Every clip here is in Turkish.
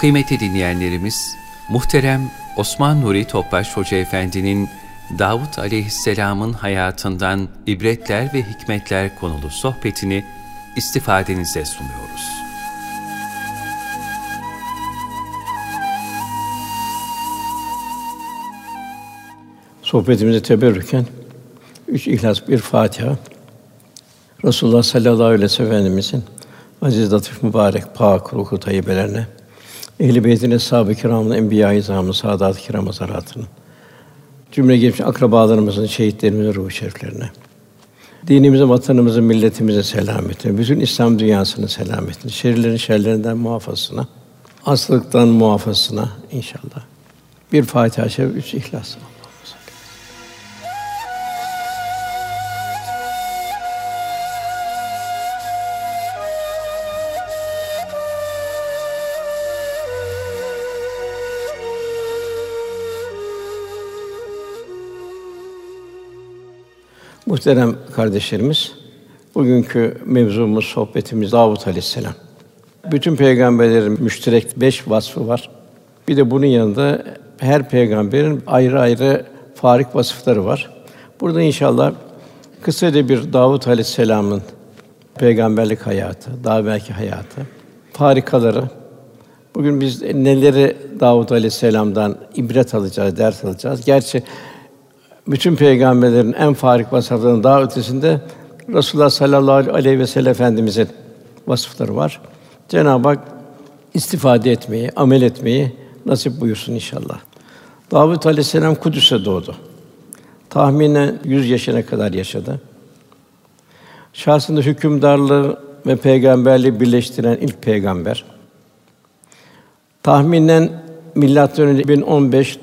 Kıymetli dinleyenlerimiz, muhterem Osman Nuri Topbaş Hoca Efendi'nin Davut Aleyhisselam'ın hayatından ibretler ve hikmetler konulu sohbetini istifadenize sunuyoruz. Sohbetimizi teberrüken üç ihlas bir Fatiha Resulullah sallallahu aleyhi ve sellem Efendimizin aziz latif mübarek pak ruhu tayyibelerine Ehl-i Beyt'in eshab-ı kiramın, enbiya-i izamın, saadat-ı kiram hazaratının, cümle geçmiş akrabalarımızın, şehitlerimizin ruhu şeriflerine, dinimizin, vatanımızın, milletimizin selametine, bütün İslam dünyasının selametine, şerlerin şerlerinden muhafazasına, hastalıktan muhafazasına inşallah. Bir Fatiha-i Şerif, üç İhlas. Muhterem kardeşlerimiz, bugünkü mevzumuz, sohbetimiz Davut Aleyhisselam. Bütün peygamberlerin müşterek beş vasfı var. Bir de bunun yanında her peygamberin ayrı ayrı farik vasıfları var. Burada inşallah kısaca bir Davut Aleyhisselam'ın peygamberlik hayatı, daha belki hayatı, farikaları. Bugün biz neleri Davut Aleyhisselam'dan ibret alacağız, ders alacağız. Gerçi bütün peygamberlerin en farik vasıflarının daha ötesinde Resulullah sallallahu aleyhi ve sellem efendimizin vasıfları var. Cenab-ı Hak istifade etmeyi, amel etmeyi nasip buyursun inşallah. Davud aleyhisselam Kudüs'e doğdu. Tahminen 100 yaşına kadar yaşadı. Şahsında hükümdarlığı ve peygamberliği birleştiren ilk peygamber. Tahminen milattan önce 1015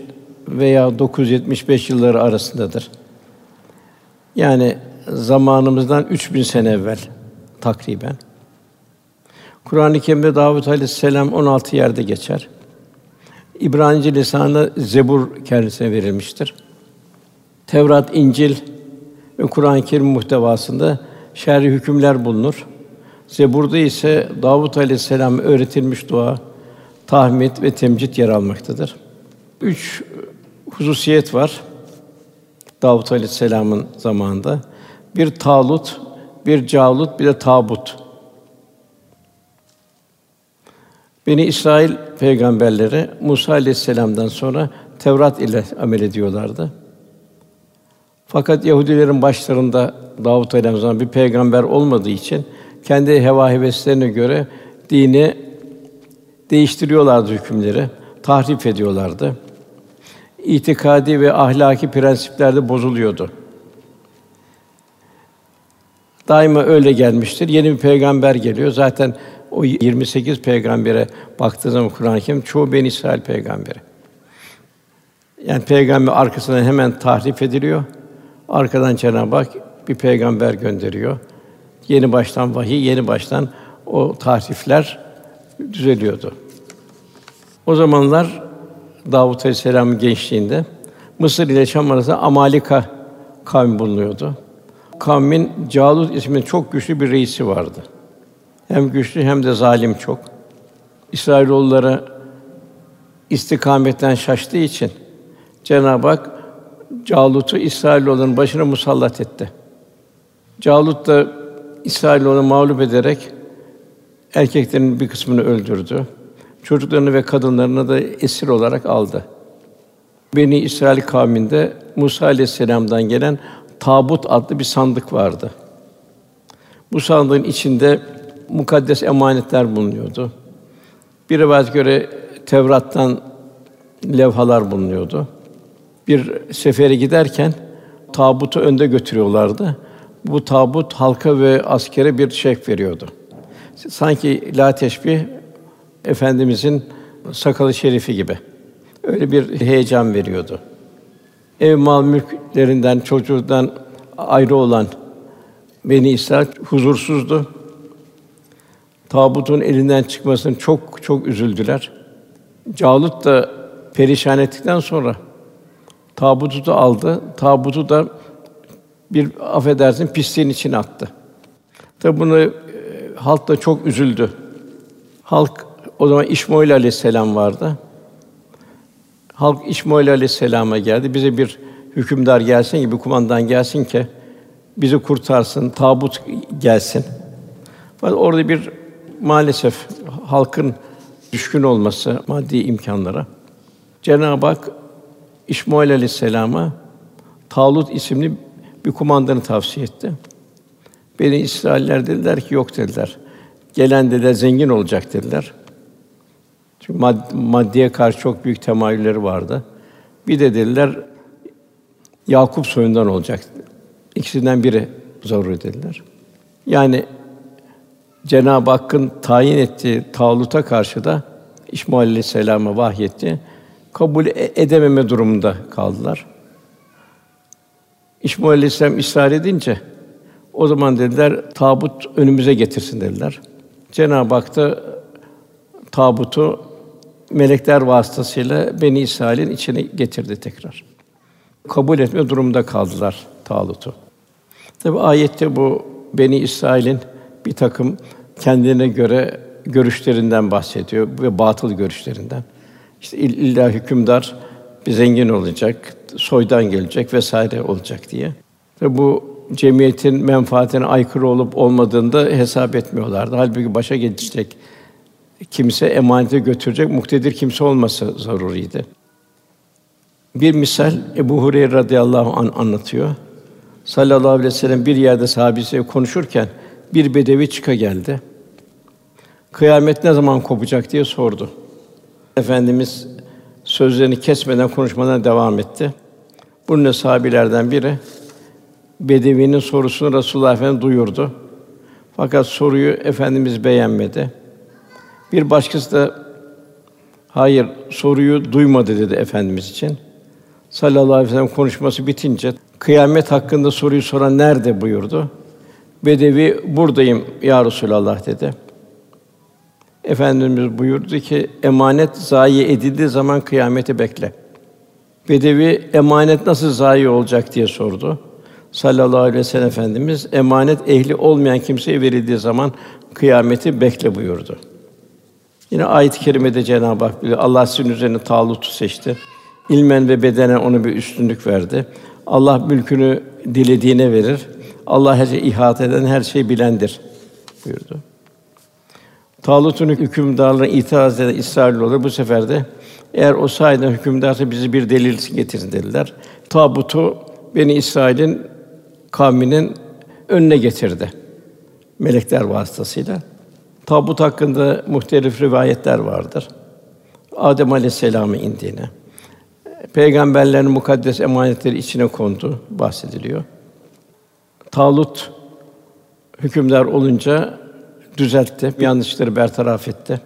veya 975 yılları arasındadır. Yani zamanımızdan 3000 sene evvel takriben. Kur'an-ı Kerim'de Davud Aleyhisselam 16 yerde geçer. İbranice lisanı Zebur kendisine verilmiştir. Tevrat, İncil ve Kur'an-ı Kerim muhtevasında şer'i hükümler bulunur. Zebur'da ise Davud Aleyhisselam öğretilmiş dua, tahmid ve temcid yer almaktadır. Üç hususiyet var. Davut Aleyhisselam'ın zamanında bir Talut, bir Calut, bir de Tabut. Beni İsrail peygamberleri Musa Aleyhisselam'dan sonra Tevrat ile amel ediyorlardı. Fakat Yahudilerin başlarında Davut Aleyhisselam bir peygamber olmadığı için kendi heva heveslerine göre dini değiştiriyorlardı hükümleri, tahrif ediyorlardı itikadi ve ahlaki prensipler de bozuluyordu. Daima öyle gelmiştir. Yeni bir peygamber geliyor. Zaten o 28 peygambere baktığınız zaman Kur'an-ı Kerim çoğu Ben İsrail peygamberi. Yani peygamber arkasından hemen tahrif ediliyor. Arkadan Cenab-ı Hak bir peygamber gönderiyor. Yeni baştan vahiy, yeni baştan o tahrifler düzeliyordu. O zamanlar Davut Aleyhisselam'ın gençliğinde Mısır ile Şam arasında Amalika kavmi bulunuyordu. Kavmin Calut isminde çok güçlü bir reisi vardı. Hem güçlü hem de zalim çok. İsrailoğulları istikametten şaştığı için Cenab-ı Hak Calut'u İsrailoğulların başına musallat etti. Calut da İsrailoğulunu mağlup ederek erkeklerin bir kısmını öldürdü. Çocuklarını ve kadınlarını da esir olarak aldı. Beni İsrail kavminde Musa aleyhisselam'dan gelen tabut adlı bir sandık vardı. Bu sandığın içinde mukaddes emanetler bulunuyordu. Bir rivayet göre Tevrat'tan levhalar bulunuyordu. Bir sefere giderken tabutu önde götürüyorlardı. Bu tabut halka ve askere bir şek veriyordu. Sanki la teşbih efendimizin sakalı şerifi gibi. Öyle bir heyecan veriyordu. Ev mal mülklerinden, çocuğundan ayrı olan Beni İsrail huzursuzdu. Tabutun elinden çıkmasını çok çok üzüldüler. Calut da perişan ettikten sonra tabutu da aldı. Tabutu da bir affedersin pisliğin içine attı. Tabi bunu e, halk da çok üzüldü. Halk o zaman İsmail Aleyhisselam vardı. Halk İsmail Aleyhisselam'a geldi. Bize bir hükümdar gelsin gibi kumandan gelsin ki bizi kurtarsın, tabut gelsin. Fakat orada bir maalesef halkın düşkün olması maddi imkanlara. Cenab-ı Hak İsmail Aleyhisselam'a Talut isimli bir kumandanı tavsiye etti. Beni İsrailler dediler ki yok dediler. Gelen dediler zengin olacak dediler. Çünkü mad- maddeye karşı çok büyük temayülleri vardı. Bir de dediler Yakup soyundan olacak. İkisinden biri zaruri dediler. Yani Cenab-ı Hakk'ın tayin ettiği Talut'a karşı da İsmail Aleyhisselam'a vahyetti. Kabul e- edememe durumunda kaldılar. İsmail Aleyhisselam ısrar edince o zaman dediler tabut önümüze getirsin dediler. Cenab-ı Hak da tabutu melekler vasıtasıyla Beni İsrail'in içine getirdi tekrar. Kabul etme durumunda kaldılar Talut'u. Tabi ayette bu Beni İsrail'in bir takım kendine göre görüşlerinden bahsediyor ve batıl görüşlerinden. İşte illa hükümdar bir zengin olacak, soydan gelecek vesaire olacak diye. Ve bu cemiyetin menfaatine aykırı olup olmadığını da hesap etmiyorlardı. Halbuki başa geçecek kimse emanete götürecek muktedir kimse olması zaruriydi. Bir misal Ebu Hureyre radıyallahu an anlatıyor. Sallallahu aleyhi ve sellem bir yerde sahabesiyle konuşurken bir bedevi çıka geldi. Kıyamet ne zaman kopacak diye sordu. Efendimiz sözlerini kesmeden konuşmadan devam etti. Bunun sahabilerden biri Bedevinin sorusunu Resulullah Efendimiz duyurdu. Fakat soruyu efendimiz beğenmedi. Bir başkası da hayır soruyu duymadı dedi efendimiz için. Sallallahu aleyhi ve sellem konuşması bitince kıyamet hakkında soruyu soran nerede buyurdu. Bedevi buradayım ya Resulallah dedi. Efendimiz buyurdu ki emanet zayi edildiği zaman kıyameti bekle. Bedevi emanet nasıl zayi olacak diye sordu. Sallallahu aleyhi ve sellem Efendimiz emanet ehli olmayan kimseye verildiği zaman kıyameti bekle buyurdu. Yine ayet-i kerimede Cenab-ı Hak biliyor, Allah sizin üzerine Talut'u seçti. İlmen ve bedenen ona bir üstünlük verdi. Allah mülkünü dilediğine verir. Allah her şeyi ihate eden, her şeyi bilendir buyurdu. Talut'un hükümdarlığına itiraz eden İsrailoğulları bu sefer de eğer o sahiden hükümdarsa bizi bir delil getirin dediler. Tabutu Beni İsrail'in kavminin önüne getirdi melekler vasıtasıyla. Tabut hakkında muhtelif rivayetler vardır. Adem Aleyhisselam'ın indiğine, peygamberlerin mukaddes emanetleri içine kondu bahsediliyor. Talut hükümdar olunca düzeltti, yanlışları bertaraf etti.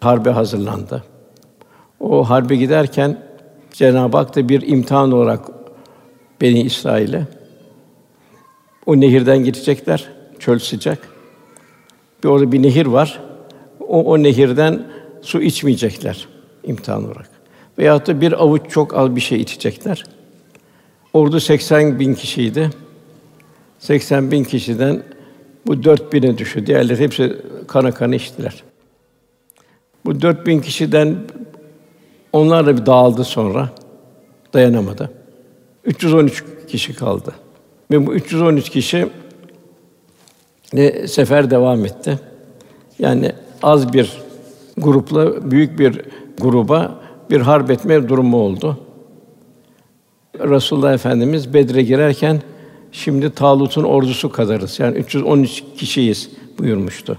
Harbe hazırlandı. O harbe giderken Cenab-ı Hak da bir imtihan olarak Beni İsrail'e o nehirden geçecekler. Çöl sıcak. Bir orada bir nehir var. O, o nehirden su içmeyecekler imtihan olarak. Veyahut da bir avuç çok az bir şey içecekler. Ordu 80 bin kişiydi. 80 bin kişiden bu dört bine düştü. Diğerleri hepsi kana kana içtiler. Bu dört bin kişiden onlar da bir dağıldı sonra. Dayanamadı. 313 kişi kaldı. Ve bu 313 kişi ne sefer devam etti. Yani az bir grupla büyük bir gruba bir harp etme durumu oldu. Resulullah Efendimiz Bedre girerken şimdi Talut'un ordusu kadarız. Yani 313 kişiyiz buyurmuştu.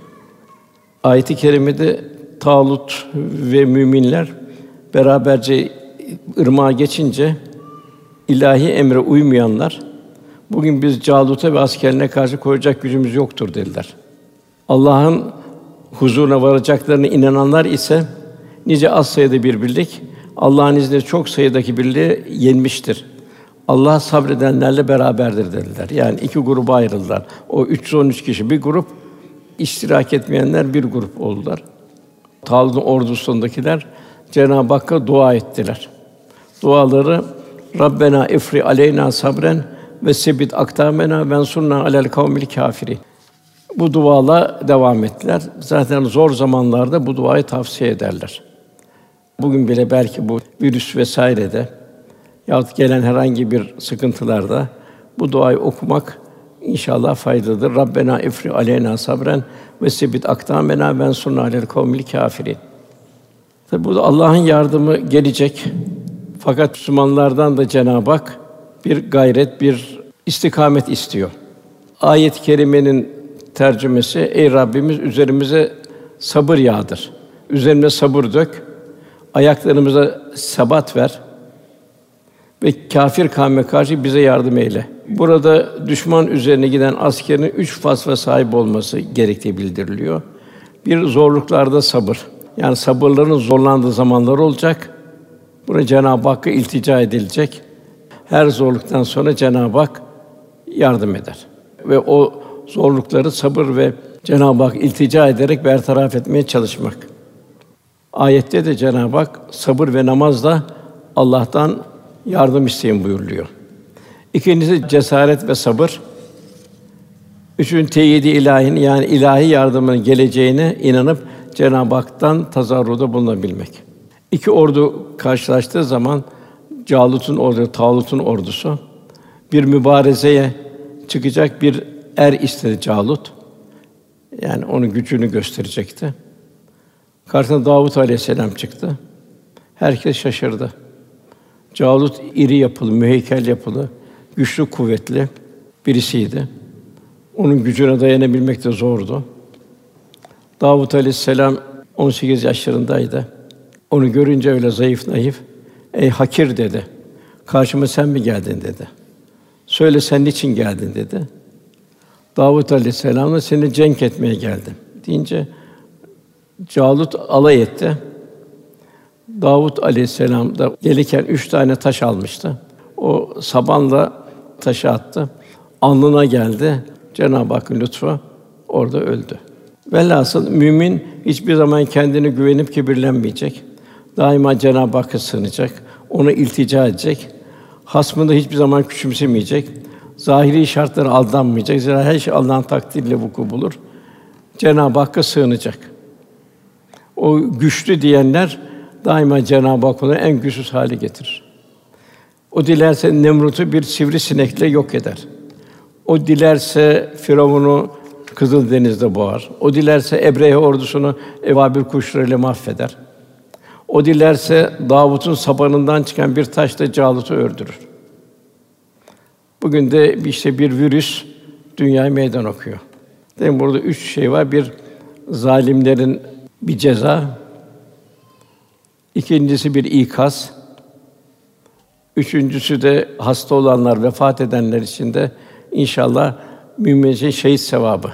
Ayet-i kerimede Talut ve müminler beraberce ırmağa geçince ilahi emre uymayanlar bugün biz Calut'a ve askerine karşı koyacak gücümüz yoktur dediler. Allah'ın huzuruna varacaklarına inananlar ise nice az sayıda bir birlik Allah'ın izniyle çok sayıdaki birliği yenmiştir. Allah sabredenlerle beraberdir dediler. Yani iki gruba ayrıldılar. O 313 kişi bir grup, iştirak etmeyenler bir grup oldular. Talut'un ordusundakiler Cenab-ı Hakk'a dua ettiler. Duaları Rabbena ifri aleyna sabren ve sebit aktamena ben sunna alel kavmil kafirin. Bu duala devam ettiler. Zaten zor zamanlarda bu duayı tavsiye ederler. Bugün bile belki bu virüs vesairede yahut gelen herhangi bir sıkıntılarda bu duayı okumak inşallah faydalıdır. Rabbena ifri aleyna sabren ve sebit aktamena ben sunna alel kavmil kafirin. Tabi burada Allah'ın yardımı gelecek. Fakat Müslümanlardan da Cenab-ı Hak bir gayret, bir istikamet istiyor. Ayet-i kerimenin tercümesi ey Rabbimiz üzerimize sabır yağdır. Üzerimize sabır dök. Ayaklarımıza sebat ver ve kafir kavme karşı bize yardım eyle. Burada düşman üzerine giden askerin üç vasfa sahip olması gerektiği bildiriliyor. Bir zorluklarda sabır. Yani sabırların zorlandığı zamanlar olacak. Buna Cenab-ı Hakk'a iltica edilecek. Her zorluktan sonra Cenab-ı Hak yardım eder. Ve o zorlukları sabır ve Cenab-ı Hak iltica ederek bertaraf etmeye çalışmak. Ayette de Cenab-ı Hak sabır ve namazla Allah'tan yardım isteyin buyuruluyor. İkincisi cesaret ve sabır. Üçün teyidi ilahin yani ilahi yardımın geleceğine inanıp Cenab-ı Hak'tan tazarruda bulunabilmek. İki ordu karşılaştığı zaman Calut'un ordusu, Talut'un ordusu bir mübarezeye çıkacak bir er istedi Calut. Yani onun gücünü gösterecekti. Karşısına Davut Aleyhisselam çıktı. Herkes şaşırdı. Calut iri yapılı, müheykel yapılı, güçlü, kuvvetli birisiydi. Onun gücüne dayanabilmek de zordu. Davut Aleyhisselam 18 yaşlarındaydı. Onu görünce öyle zayıf, naif, "Ey hakir" dedi. "Karşıma sen mi geldin?" dedi. "Söyle sen niçin geldin?" dedi. Davut Aleyhisselam'la seni cenk etmeye geldim deyince Calut alay etti. Davut Aleyhisselam da gelirken üç tane taş almıştı. O sabanla taşı attı. Alnına geldi. Cenab-ı Hakk'ın lütfu orada öldü. Velhasıl mümin hiçbir zaman kendini güvenip kibirlenmeyecek. Daima Cenab-ı Hakk'a sığınacak. Ona iltica edecek. Hasmını hiçbir zaman küçümsemeyecek. Zahiri şartlara aldanmayacak. Zira her şey Allah'ın takdiriyle vuku bulur. Cenab-ı Hakk'a sığınacak. O güçlü diyenler daima Cenab-ı Hak onu en güçsüz hale getirir. O dilerse Nemrut'u bir sivrisinekle yok eder. O dilerse Firavun'u Kızıl Deniz'de boğar. O dilerse Ebrehe ordusunu evabil kuşlarıyla mahveder. O dilerse Davut'un sabanından çıkan bir taşla Calut'u öldürür. Bugün de işte bir virüs dünyaya meydan okuyor. Demek burada üç şey var. Bir zalimlerin bir ceza, ikincisi bir ikaz, üçüncüsü de hasta olanlar, vefat edenler için de inşallah mümince şehit sevabı.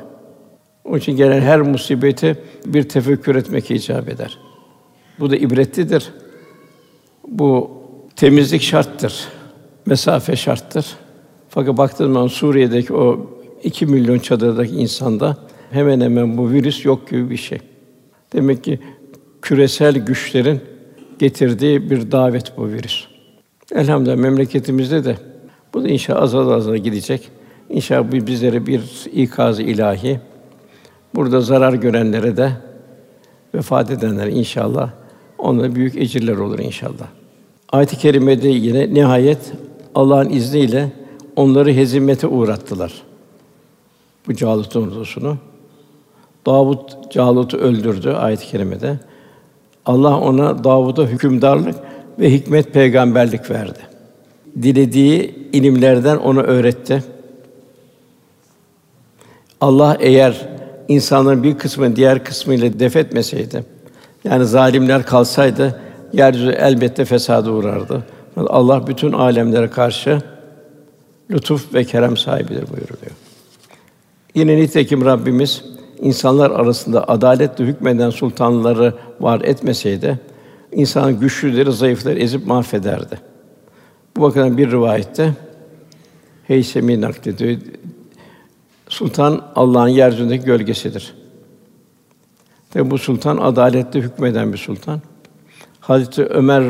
Onun için gelen her musibeti bir tefekkür etmek icap eder. Bu da ibretlidir. Bu temizlik şarttır. Mesafe şarttır. Fakat baktığım zaman Suriye'deki o iki milyon çadırdaki insanda hemen hemen bu virüs yok gibi bir şey. Demek ki küresel güçlerin getirdiği bir davet bu virüs. Elhamdülillah memleketimizde de bu da inşallah azal azal gidecek. İnşallah bu bizlere bir ikaz ilahi. Burada zarar görenlere de vefat edenlere inşallah onlara büyük ecirler olur inşallah. Ayet-i kerimede yine nihayet Allah'ın izniyle onları hezimete uğrattılar. Bu Calut ordusunu. Davud Calut'u öldürdü ayet-i kerimede. Allah ona Davud'a hükümdarlık ve hikmet peygamberlik verdi. Dilediği ilimlerden ona öğretti. Allah eğer insanların bir kısmını diğer kısmıyla def etmeseydi, yani zalimler kalsaydı yeryüzü elbette fesada uğrardı. Allah bütün alemlere karşı lütuf ve kerem sahibidir buyuruluyor. Yine nitekim Rabbimiz insanlar arasında adaletle hükmeden sultanları var etmeseydi insan güçlüleri, zayıfları ezip mahvederdi. Bu bakımdan bir rivayette Heysemi naklediyor. Sultan Allah'ın yeryüzündeki gölgesidir. Ve bu sultan adaletle hükmeden bir sultan. Hazreti Ömer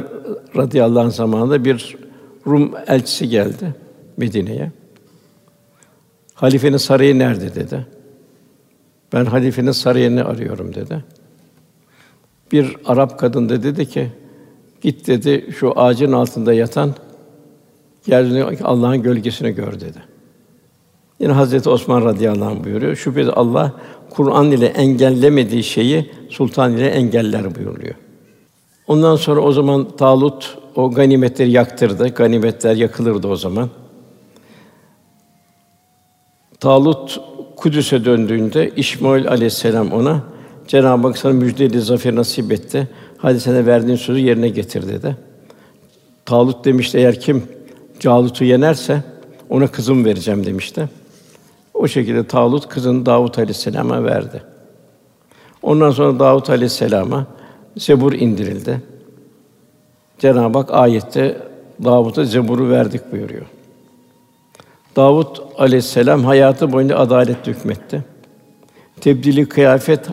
radıyallahu anh zamanında bir Rum elçisi geldi Medine'ye. Halifenin sarayı nerede dedi. Ben halifenin sarayını arıyorum dedi. Bir Arap kadın da dedi ki, git dedi şu ağacın altında yatan yeryüzünde Allah'ın gölgesini gör dedi. Yine Hazreti Osman radıyallahu anh buyuruyor. Şüphesiz Allah Kur'an ile engellemediği şeyi sultan ile engeller buyuruyor. Ondan sonra o zaman Talut o ganimetleri yaktırdı. Ganimetler yakılırdı o zaman. Talut Kudüs'e döndüğünde İsmail Aleyhisselam ona Cenab-ı Hak sana müjdeli zafer nasip etti. Hadi sana verdiğin sözü yerine getir dedi. Talut demişti eğer kim Calut'u yenerse ona kızım vereceğim demişti. O şekilde Talut kızını Davut Aleyhisselam'a verdi. Ondan sonra Davut Aleyhisselam'a Zebur indirildi. Cenab-ı Hak ayette Davut'a Zebur'u verdik buyuruyor. Davut Aleyhisselam hayatı boyunca adalet hükmetti. Tebdili kıyafet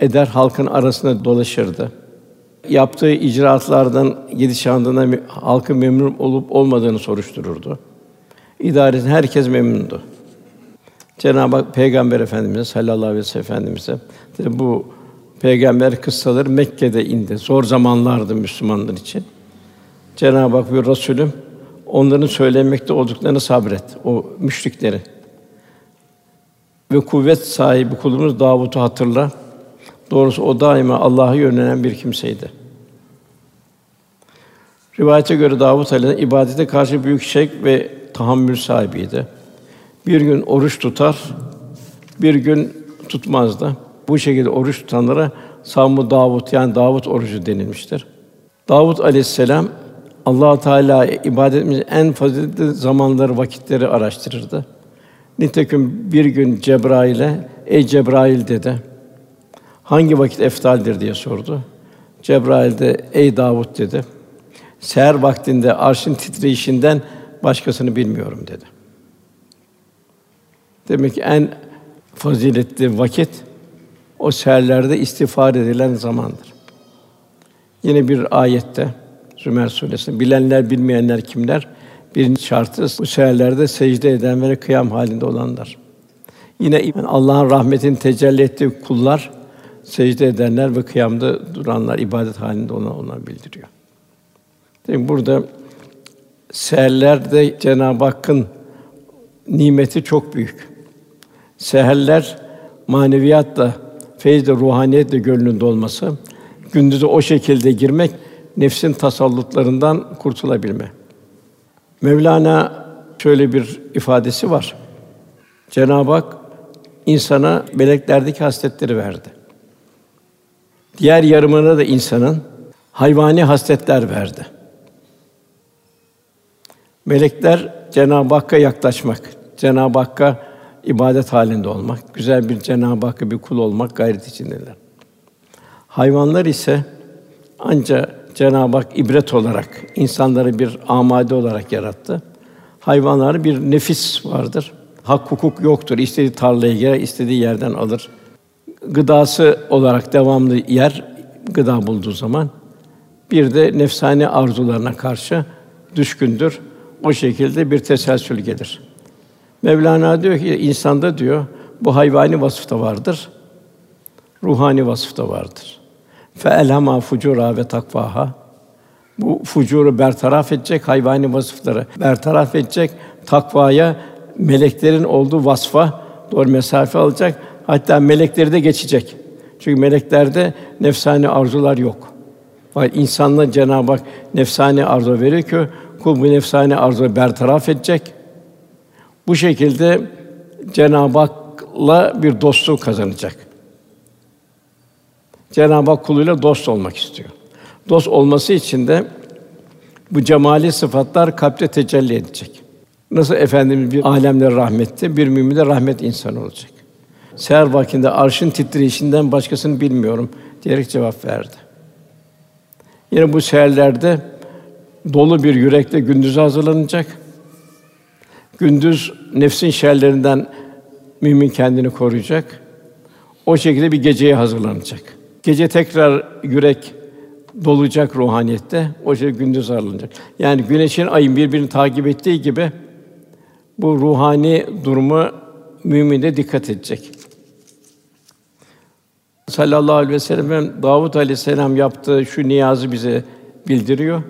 eder halkın arasında dolaşırdı. Yaptığı icraatlardan, gidişatından halkın memnun olup olmadığını soruştururdu. İdaresi herkes memnundu. Cenab-ı Hak Peygamber Efendimize sallallahu aleyhi ve sellem Efendimize bu peygamber kıssaları Mekke'de indi. Zor zamanlardı Müslümanlar için. Cenab-ı Hak bir Resulüm onların söylemekte olduklarını sabret o müşrikleri. Ve kuvvet sahibi kulumuz Davut'u hatırla. Doğrusu o daima Allah'a yönelen bir kimseydi. Rivayete göre Davut Aleyhisselam ibadete karşı büyük şek ve tahammül sahibiydi. Bir gün oruç tutar, bir gün tutmazdı. Bu şekilde oruç tutanlara Savmu Davut yani Davut orucu denilmiştir. Davut Aleyhisselam Allah Teala ibadetimiz en faziletli zamanları, vakitleri araştırırdı. Nitekim bir gün Cebrail'e "Ey Cebrail" dedi. "Hangi vakit eftaldir?" diye sordu. Cebrail de "Ey Davud" dedi. "Seher vaktinde arşın titreyişinden başkasını bilmiyorum." dedi. Demek ki en faziletli vakit o seherlerde istiğfar edilen zamandır. Yine bir ayette Zümer suresinde bilenler bilmeyenler kimler? Birinci şartı bu seherlerde secde eden ve kıyam halinde olanlar. Yine Allah'ın rahmetin tecelli ettiği kullar secde edenler ve kıyamda duranlar, ibadet halinde olan onlar bildiriyor. Demek burada seherlerde Cenab-ı Hakk'ın nimeti çok büyük. Seherler maneviyatla, feyizle, ruhaniyetle gönlünde olması, gündüzü o şekilde girmek nefsin tasallutlarından kurtulabilme. Mevlana şöyle bir ifadesi var. Cenab-ı Hak insana meleklerdeki hasletleri verdi. Diğer yarımına da insanın hayvani hasletler verdi. Melekler Cenab-ı Hakk'a yaklaşmak, Cenab-ı Hakk'a ibadet halinde olmak, güzel bir Cenab-ı Hakk'a bir kul olmak gayret içindeler. Hayvanlar ise ancak Cenab-ı Hak ibret olarak insanları bir amade olarak yarattı. Hayvanlar bir nefis vardır. Hak hukuk yoktur. İstediği tarlaya girer, istediği yerden alır. Gıdası olarak devamlı yer gıda bulduğu zaman bir de nefsani arzularına karşı düşkündür. O şekilde bir teselsül gelir. Mevlana diyor ki insanda diyor bu hayvani vasıfta vardır. Ruhani vasıfta vardır. Fe elhama fucura ve takvaha. Bu fucuru bertaraf edecek, hayvani vasıfları bertaraf edecek, takvaya meleklerin olduğu vasfa doğru mesafe alacak. Hatta melekleri de geçecek. Çünkü meleklerde nefsani arzular yok. Fakat insanla Cenab-ı Hak nefsani arzu veriyor ki kul bu nefsani arzu bertaraf edecek. Bu şekilde Cenab-ı Hak'la bir dostluk kazanacak. Cenab-ı Hak kuluyla dost olmak istiyor. Dost olması için de bu cemali sıfatlar kalpte tecelli edecek. Nasıl efendimiz bir alemler rahmetti, bir mümin de rahmet insanı olacak. Seher vaktinde arşın titreyişinden başkasını bilmiyorum diyerek cevap verdi. Yine bu seherlerde dolu bir yürekle gündüze hazırlanacak. Gündüz nefsin şerlerinden mümin kendini koruyacak. O şekilde bir geceye hazırlanacak. Gece tekrar yürek dolacak ruhaniyette, o şey gündüz arlanacak. Yani güneşin ayın birbirini takip ettiği gibi bu ruhani durumu mümin de dikkat edecek. Sallallahu aleyhi ve sellem Davud aleyhisselam yaptığı şu niyazı bize bildiriyor.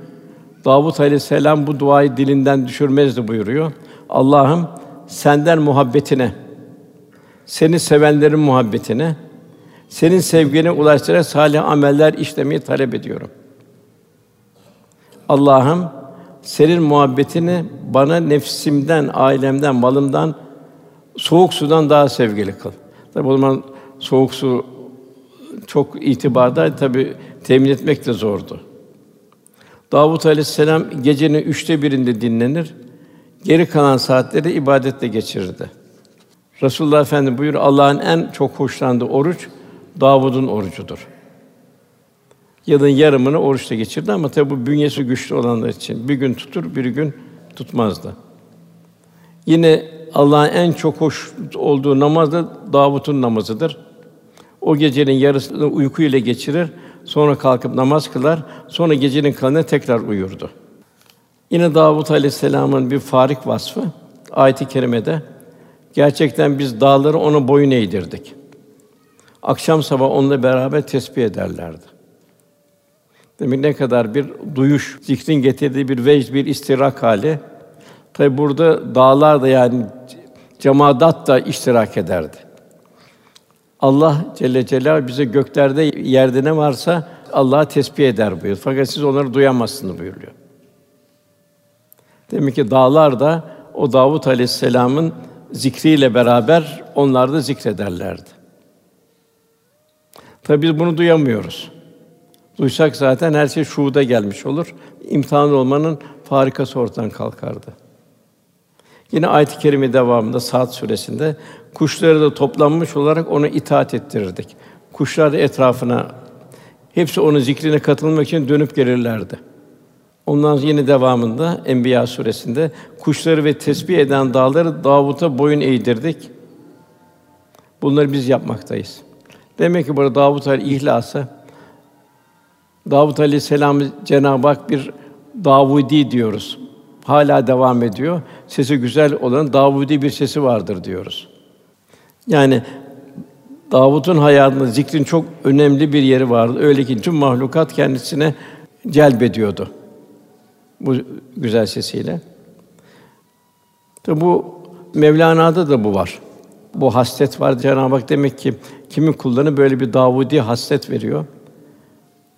Davud aleyhisselam bu duayı dilinden düşürmezdi buyuruyor. Allah'ım senden muhabbetine, seni sevenlerin muhabbetine, senin sevgine ulaştırarak salih ameller işlemeyi talep ediyorum. Allah'ım senin muhabbetini bana nefsimden, ailemden, malımdan, soğuk sudan daha sevgili kıl. Tabi o zaman soğuk su çok itibarda tabi temin etmek de zordu. Davut Aleyhisselam gecenin üçte birinde dinlenir, geri kalan saatleri ibadetle geçirirdi. Resulullah Efendimiz buyur Allah'ın en çok hoşlandığı oruç Davud'un orucudur. Yılın yarımını oruçla geçirdi ama tabi bu bünyesi güçlü olanlar için bir gün tutur, bir gün tutmazdı. Yine Allah'ın en çok hoş olduğu namaz da Davud'un namazıdır. O gecenin yarısını uyku ile geçirir, sonra kalkıp namaz kılar, sonra gecenin kalanını tekrar uyurdu. Yine Davud Aleyhisselam'ın bir farik vasfı ayet-i kerimede gerçekten biz dağları ona boyun eğdirdik. Akşam sabah onunla beraber tesbih ederlerdi. Demek ne kadar bir duyuş, zikrin getirdiği bir vecd, bir istirak hali. Tabi burada dağlar da yani cemaat da iştirak ederdi. Allah Celle Celal bize göklerde yerde ne varsa Allah'a tesbih eder buyuruyor. Fakat siz onları duyamazsınız buyuruyor. Demek ki dağlar da o Davut Aleyhisselam'ın zikriyle beraber onlar da zikrederlerdi. Tabi biz bunu duyamıyoruz. Duysak zaten her şey şuuda gelmiş olur. İmtihan olmanın farikası ortadan kalkardı. Yine ayet-i kerime devamında Saat suresinde kuşları da toplanmış olarak ona itaat ettirirdik. Kuşlar da etrafına hepsi onun zikrine katılmak için dönüp gelirlerdi. Ondan sonra yine devamında Enbiya suresinde kuşları ve tesbih eden dağları Davut'a boyun eğdirdik. Bunları biz yapmaktayız. Demek ki burada Davut Aleyh ihlası Davut Aleyhisselam Cenab-ı Hak bir Davudi diyoruz. Hala devam ediyor. Sesi güzel olan Davudi bir sesi vardır diyoruz. Yani Davud'un hayatında zikrin çok önemli bir yeri vardı. Öyle ki tüm mahlukat kendisine celbediyordu. Bu güzel sesiyle. Tabi bu Mevlana'da da bu var. Bu haslet var. Cenab-ı Hak demek ki kimi kullarına böyle bir Davudi haslet veriyor.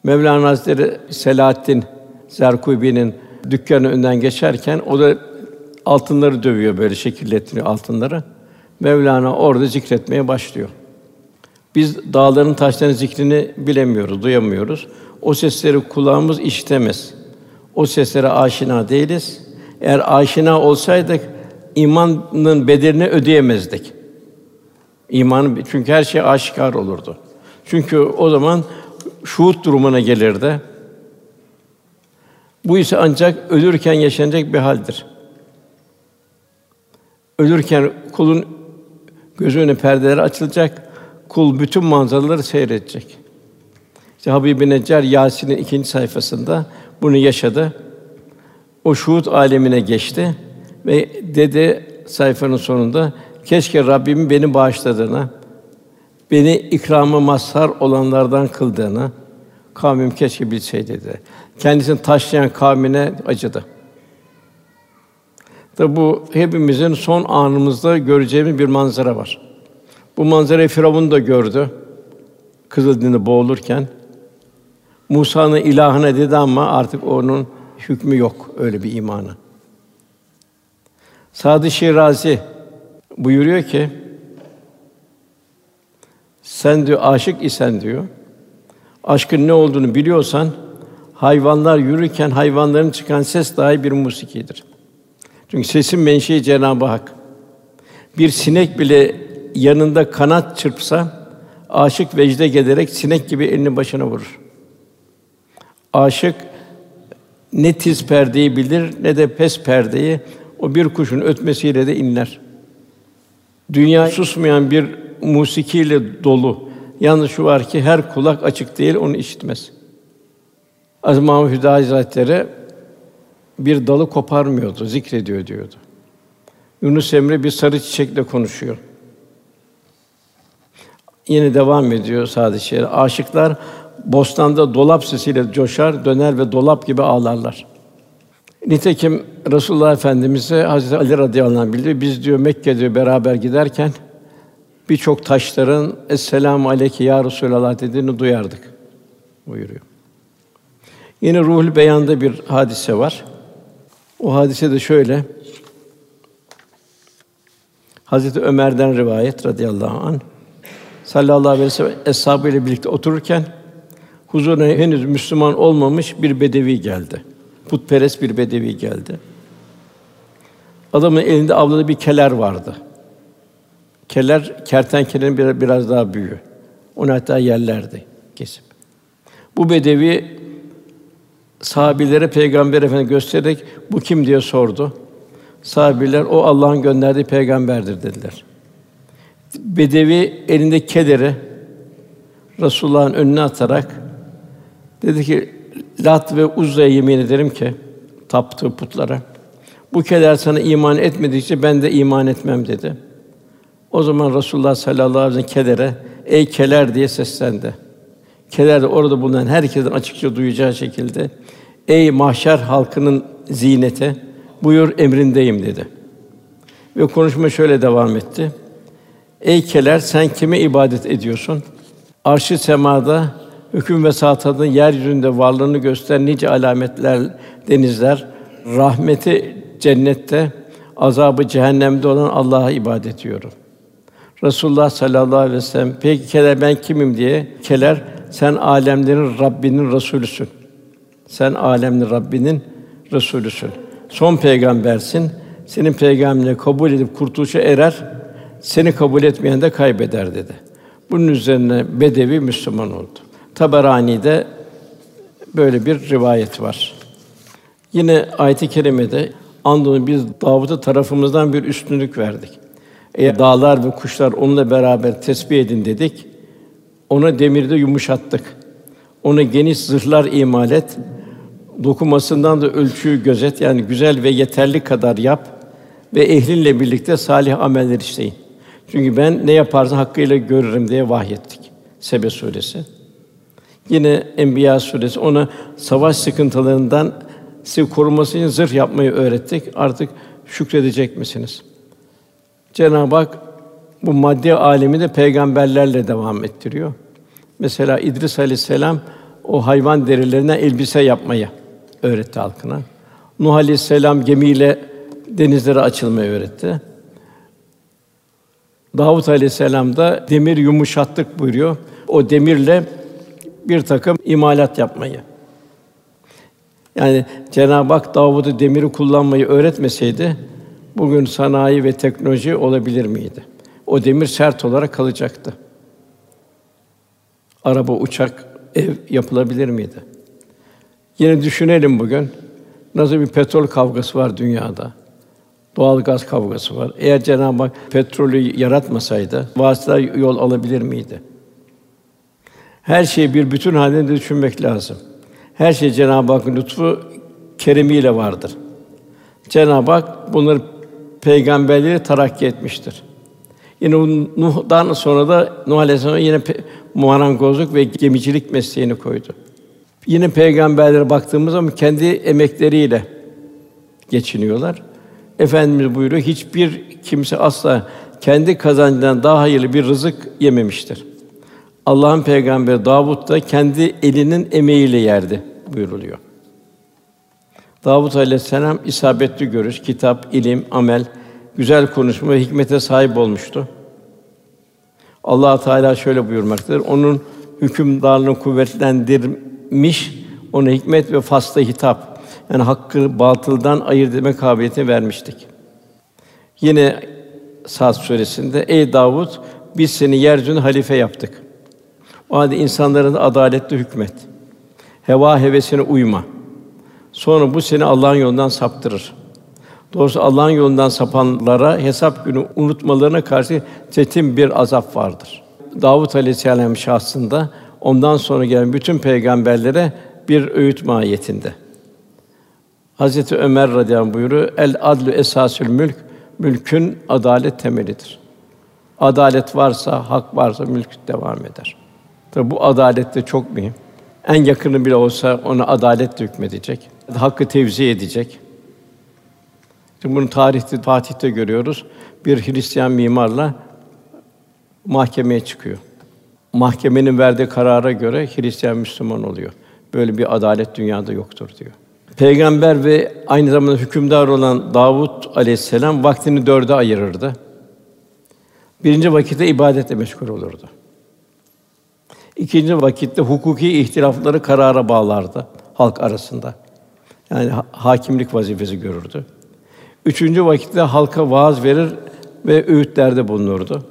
Mevlana Hazretleri Selahaddin Zerkubi'nin dükkanı önden geçerken o da altınları dövüyor böyle şekillettiriyor altınları. Mevlana orada zikretmeye başlıyor. Biz dağların taşların zikrini bilemiyoruz, duyamıyoruz. O sesleri kulağımız işitemez. O seslere aşina değiliz. Eğer aşina olsaydık imanın bedelini ödeyemezdik. İmanın çünkü her şey aşikar olurdu. Çünkü o zaman şuhut durumuna gelirdi. Bu ise ancak ölürken yaşanacak bir haldir. Ölürken kulun gözü önüne perdeler açılacak, kul bütün manzaraları seyredecek. İşte Habib-i Neccar Yasin'in ikinci sayfasında bunu yaşadı. O şuhut alemine geçti ve dedi sayfanın sonunda keşke Rabbimin beni bağışladığına, beni ikramı mazhar olanlardan kıldığını kavmim keşke bilseydi dedi. Kendisini taşlayan kavmine acıdı. Tabi bu hepimizin son anımızda göreceğimiz bir manzara var. Bu manzarayı Firavun da gördü. Kızıldeniz boğulurken Musa'nın ilahına dedi ama artık onun hükmü yok öyle bir imanı. Sadı Şirazi buyuruyor ki sen diyor aşık isen diyor. Aşkın ne olduğunu biliyorsan hayvanlar yürürken hayvanların çıkan ses dahi bir musikidir. Çünkü sesin menşei Cenab-ı Hak. Bir sinek bile yanında kanat çırpsa aşık vecde gelerek sinek gibi elini başına vurur. Aşık ne tiz perdeyi bilir ne de pes perdeyi o bir kuşun ötmesiyle de inler. Dünya susmayan bir musikiyle dolu. Yalnız şu var ki her kulak açık değil, onu işitmez. Aziz Mahmud Hüda Hazretleri bir dalı koparmıyordu, zikrediyor diyordu. Yunus Emre bir sarı çiçekle konuşuyor. Yine devam ediyor sadece. Aşıklar bostanda dolap sesiyle coşar, döner ve dolap gibi ağlarlar. Nitekim Resulullah Efendimiz'e Hazreti Ali radıyallahu anh bildi. Biz diyor Mekke'de beraber giderken birçok taşların "Esselamu aleyke ya Resulallah" dediğini duyardık buyuruyor. Yine Ruhul Beyan'da bir hadise var. O hadise de şöyle. Hazreti Ömer'den rivayet radıyallahu an. Sallallahu aleyhi ve sellem ile birlikte otururken huzuruna henüz Müslüman olmamış bir bedevi geldi. Putperest bir bedevi geldi. Adamın elinde avladığı bir keler vardı. Keler kertenkelenin biraz, biraz daha büyüğü. Onu hatta yerlerdi kesip. Bu bedevi sahabilere Peygamber Efendi göstererek bu kim diye sordu. Sahabiler o Allah'ın gönderdiği peygamberdir dediler. Bedevi elinde keleri Resulullah'ın önüne atarak dedi ki Lat ve Uzza'ya yemin ederim ki taptığı putlara bu keder sana iman etmedikçe ben de iman etmem dedi. O zaman Resulullah sallallahu aleyhi ve sellem kedere ey keler diye seslendi. Keler de orada bulunan herkesin açıkça duyacağı şekilde ey mahşer halkının zinete buyur emrindeyim dedi. Ve konuşma şöyle devam etti. Ey keler sen kime ibadet ediyorsun? Arşı semada hüküm ve saatadın yeryüzünde varlığını gösteren nice alametler, denizler, rahmeti cennette, azabı cehennemde olan Allah'a ibadet ediyorum. Resulullah sallallahu aleyhi ve sellem peki keler ben kimim diye keler sen alemlerin Rabbinin Resulüsün. Sen alemlerin Rabbinin Resulüsün. Son peygambersin. Senin peygamberini kabul edip kurtuluşa erer. Seni kabul etmeyen de kaybeder dedi. Bunun üzerine Bedevi Müslüman oldu. Taberani'de böyle bir rivayet var. Yine ayet-i kerimede andolsun biz Davud'a tarafımızdan bir üstünlük verdik. Eğer dağlar ve kuşlar onunla beraber tesbih edin dedik. Ona demirde yumuşattık. Ona geniş zırhlar imal et. Dokumasından da ölçüyü gözet. Yani güzel ve yeterli kadar yap ve ehlinle birlikte salih ameller işleyin. Çünkü ben ne yaparsan hakkıyla görürüm diye vahyettik. Sebe suresi. Yine Enbiya suresi ona savaş sıkıntılarından sizi koruması için zırh yapmayı öğrettik. Artık şükredecek misiniz? Cenab-ı Hak bu maddi alemi de peygamberlerle devam ettiriyor. Mesela İdris Aleyhisselam o hayvan derilerinden elbise yapmayı öğretti halkına. Nuh Aleyhisselam gemiyle denizlere açılmayı öğretti. Davut Aleyhisselam da demir yumuşattık buyuruyor. O demirle bir takım imalat yapmayı. Yani Cenab-ı Hak Davud'u demiri kullanmayı öğretmeseydi bugün sanayi ve teknoloji olabilir miydi? O demir sert olarak kalacaktı. Araba, uçak, ev yapılabilir miydi? Yine düşünelim bugün. Nasıl bir petrol kavgası var dünyada? Doğal gaz kavgası var. Eğer Cenab-ı Hak petrolü yaratmasaydı vasıta yol alabilir miydi? Her şeyi bir bütün halinde düşünmek lazım. Her şey Cenab-ı Hakk'ın lütfu keremiyle vardır. Cenab-ı Hak bunları peygamberleri terakki etmiştir. Yine Nuh'dan sonra da Nuh Aleyhisselam yine marangozluk ve gemicilik mesleğini koydu. Yine peygamberlere baktığımız zaman kendi emekleriyle geçiniyorlar. Efendimiz buyuruyor hiçbir kimse asla kendi kazancından daha hayırlı bir rızık yememiştir. Allah'ın peygamberi Davud da kendi elinin emeğiyle yerdi buyuruluyor. Davud Aleyhisselam isabetli görüş, kitap, ilim, amel, güzel konuşma ve hikmete sahip olmuştu. Allah Teala şöyle buyurmaktadır. Onun hükümdarlığını kuvvetlendirmiş, ona hikmet ve fasla hitap, yani hakkı batıldan ayırt etme kabiliyeti vermiştik. Yine Sa'd suresinde ey Davud biz seni yeryüzünde halife yaptık. O halde insanların adaletli hükmet. Heva hevesine uyma. Sonra bu seni Allah'ın yolundan saptırır. Doğrusu Allah'ın yolundan sapanlara hesap günü unutmalarına karşı çetin bir azap vardır. Davut Aleyhisselam şahsında ondan sonra gelen bütün peygamberlere bir öğüt mahiyetinde. Hazreti Ömer radıyallahu anh buyuruyor, El adlu esasül mülk, mülkün adalet temelidir. Adalet varsa, hak varsa mülk devam eder. Tabi bu adalet de çok mühim. En yakını bile olsa ona adalet hükmedecek. Hakkı tevzi edecek. Şimdi bunu tarihte Fatih'te görüyoruz. Bir Hristiyan mimarla mahkemeye çıkıyor. Mahkemenin verdiği karara göre Hristiyan Müslüman oluyor. Böyle bir adalet dünyada yoktur diyor. Peygamber ve aynı zamanda hükümdar olan Davud aleyhisselam vaktini dörde ayırırdı. Birinci vakitte ibadetle meşgul olurdu. İkinci vakitte hukuki ihtilafları karara bağlardı halk arasında. Yani hakimlik vazifesi görürdü. Üçüncü vakitte halka vaaz verir ve öğütlerde bulunurdu.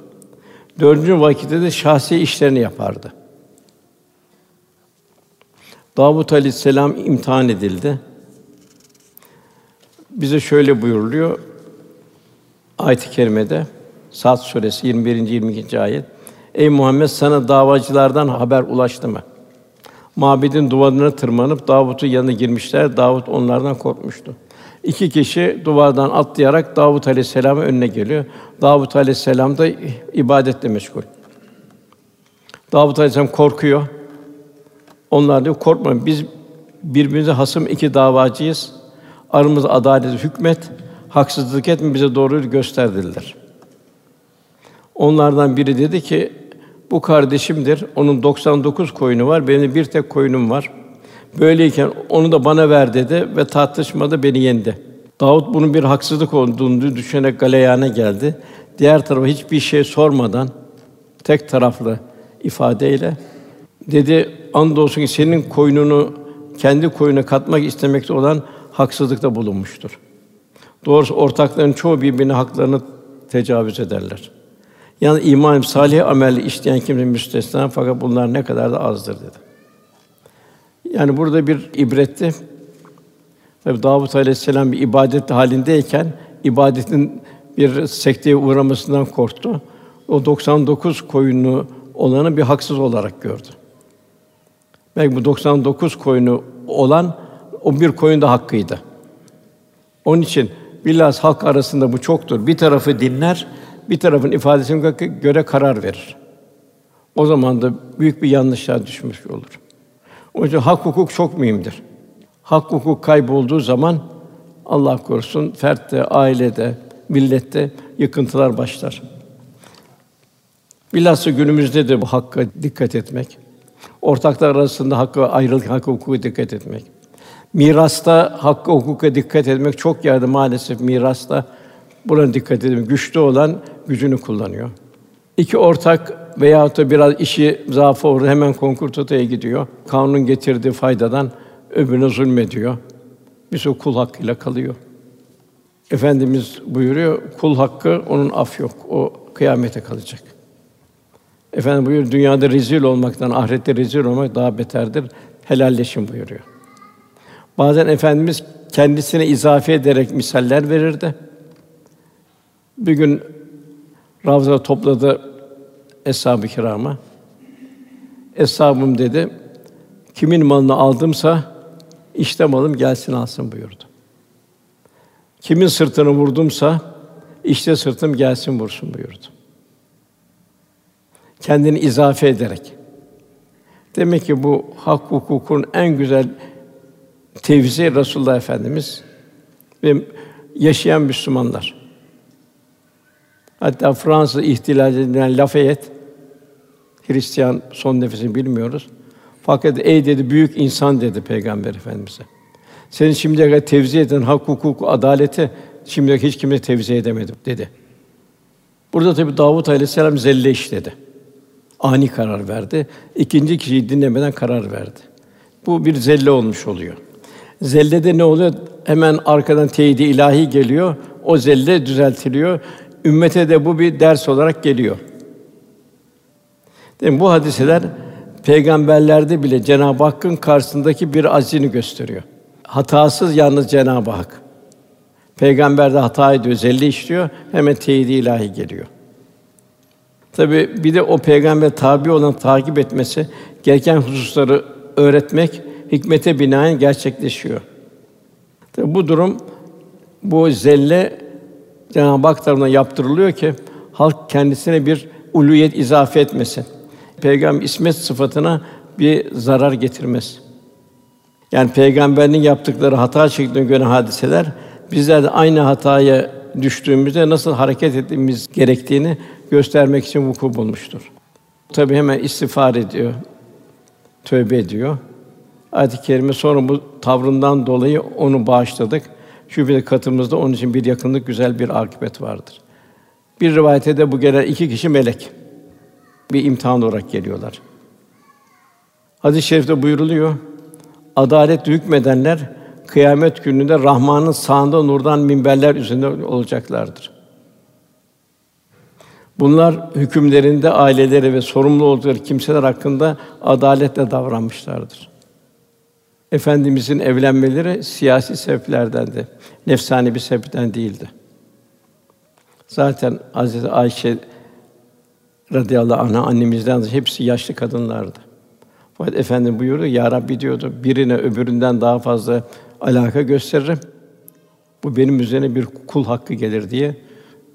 Dördüncü vakitte de şahsi işlerini yapardı. Davut Aleyhisselam imtihan edildi. Bize şöyle buyuruluyor ayet-i kerimede Sad suresi 21. 22. ayet. Ey Muhammed sana davacılardan haber ulaştı mı? Mabedin duvarına tırmanıp Davut'un yanına girmişler. Davut onlardan korkmuştu. İki kişi duvardan atlayarak Davut Aleyhisselam'ın önüne geliyor. Davut Aleyhisselam da ibadetle meşgul. Davut Aleyhisselam korkuyor. Onlar diyor korkma biz birbirimize hasım iki davacıyız. Aramızda adalet hükmet, haksızlık etme bize doğruyu gösterdiler. Onlardan biri dedi ki bu kardeşimdir. Onun 99 koyunu var. Benim bir tek koyunum var. Böyleyken onu da bana ver dedi ve tartışmada beni yendi. Davut bunun bir haksızlık olduğunu düşünerek galeyana geldi. Diğer tarafa hiçbir şey sormadan tek taraflı ifadeyle dedi andolsun ki senin koyununu kendi koyuna katmak istemekte olan haksızlıkta bulunmuştur. Doğrusu ortakların çoğu birbirine haklarını tecavüz ederler. Yani iman salih amel işleyen kimse müstesna fakat bunlar ne kadar da azdır dedi. Yani burada bir ibretti. Tabi Davut Aleyhisselam bir ibadet halindeyken ibadetin bir sekteye uğramasından korktu. O 99 koyunu olanı bir haksız olarak gördü. Belki bu 99 koyunu olan o bir koyun da hakkıydı. Onun için bilhas halk arasında bu çoktur. Bir tarafı dinler, bir tarafın ifadesine göre karar verir. O zaman da büyük bir yanlışa düşmüş olur. O yüzden hak hukuk çok mühimdir. Hak hukuk kaybolduğu zaman Allah korusun fertte, ailede, millette yıkıntılar başlar. Bilhassa günümüzde de bu hakka dikkat etmek. Ortaklar arasında hakkı ayrılık, hak hukuka dikkat etmek. Mirasta hakkı hukuka dikkat etmek çok yerde maalesef mirasta buna dikkat edin. Güçlü olan gücünü kullanıyor. İki ortak veya da biraz işi zaafı olur hemen konkurtotaya gidiyor. Kanun getirdiği faydadan öbürüne zulmediyor. Bir sürü kul hakkıyla kalıyor. Efendimiz buyuruyor, kul hakkı onun af yok. O kıyamete kalacak. Efendim buyur dünyada rezil olmaktan ahirette rezil olmak daha beterdir. Helalleşin buyuruyor. Bazen efendimiz kendisine izafe ederek misaller verirdi. Bir gün Ravza topladı eshab-ı kirama. Eshabım dedi, kimin malını aldımsa işte malım gelsin alsın buyurdu. Kimin sırtını vurdumsa işte sırtım gelsin vursun buyurdu. Kendini izafe ederek. Demek ki bu hak hukukun en güzel tevzi Resulullah Efendimiz ve yaşayan Müslümanlar. Hatta Fransa ihtilal Lafayette Hristiyan son nefesini bilmiyoruz. Fakat ey dedi büyük insan dedi Peygamber Efendimize. Senin şimdiye kadar tevzi eden hak, hukuk, adaleti şimdiye hiç kimse tevzi edemedim dedi. Burada tabi Davut Aleyhisselam zelle işledi. Ani karar verdi. İkinci kişiyi dinlemeden karar verdi. Bu bir zelle olmuş oluyor. Zellede ne oluyor? Hemen arkadan teyidi ilahi geliyor. O zelle düzeltiliyor. Ümmete de bu bir ders olarak geliyor. Değil Bu hadiseler peygamberlerde bile Cenab-ı Hakk'ın karşısındaki bir azini gösteriyor. Hatasız yalnız Cenab-ı Hak. Peygamberde hata ediyor, zelli işliyor, hemen teyidi ilahi geliyor. Tabi bir de o peygamber tabi olan takip etmesi, gereken hususları öğretmek hikmete binaen gerçekleşiyor. Tabi bu durum bu zelle Cenab-ı Hak tarafından yaptırılıyor ki halk kendisine bir uluyet izafe etmesin. Peygamber ismet sıfatına bir zarar getirmez. Yani peygamberin yaptıkları hata şeklinde gören hadiseler bizler de aynı hataya düştüğümüzde nasıl hareket etmemiz gerektiğini göstermek için vuku bulmuştur. Tabi hemen istiğfar ediyor, tövbe ediyor. Ayet-i kerime sonra bu tavrından dolayı onu bağışladık. Şüpheli katımızda onun için bir yakınlık, güzel bir akıbet vardır. Bir rivayete de bu gelen iki kişi melek. Bir imtihan olarak geliyorlar. Hadis-i şerifte buyuruluyor. Adalet hükmedenler kıyamet gününde Rahman'ın sağında nurdan minberler üzerinde olacaklardır. Bunlar hükümlerinde aileleri ve sorumlu oldukları kimseler hakkında adaletle davranmışlardır. Efendimizin evlenmeleri siyasi sebeplerdendi. Nefsani bir sebepten değildi. Zaten Hazreti Ayşe radıyallahu anh'a annemizden hepsi yaşlı kadınlardı. Fakat efendim buyurdu, Ya Rabbi diyordu, birine öbüründen daha fazla alaka gösteririm. Bu benim üzerine bir kul hakkı gelir diye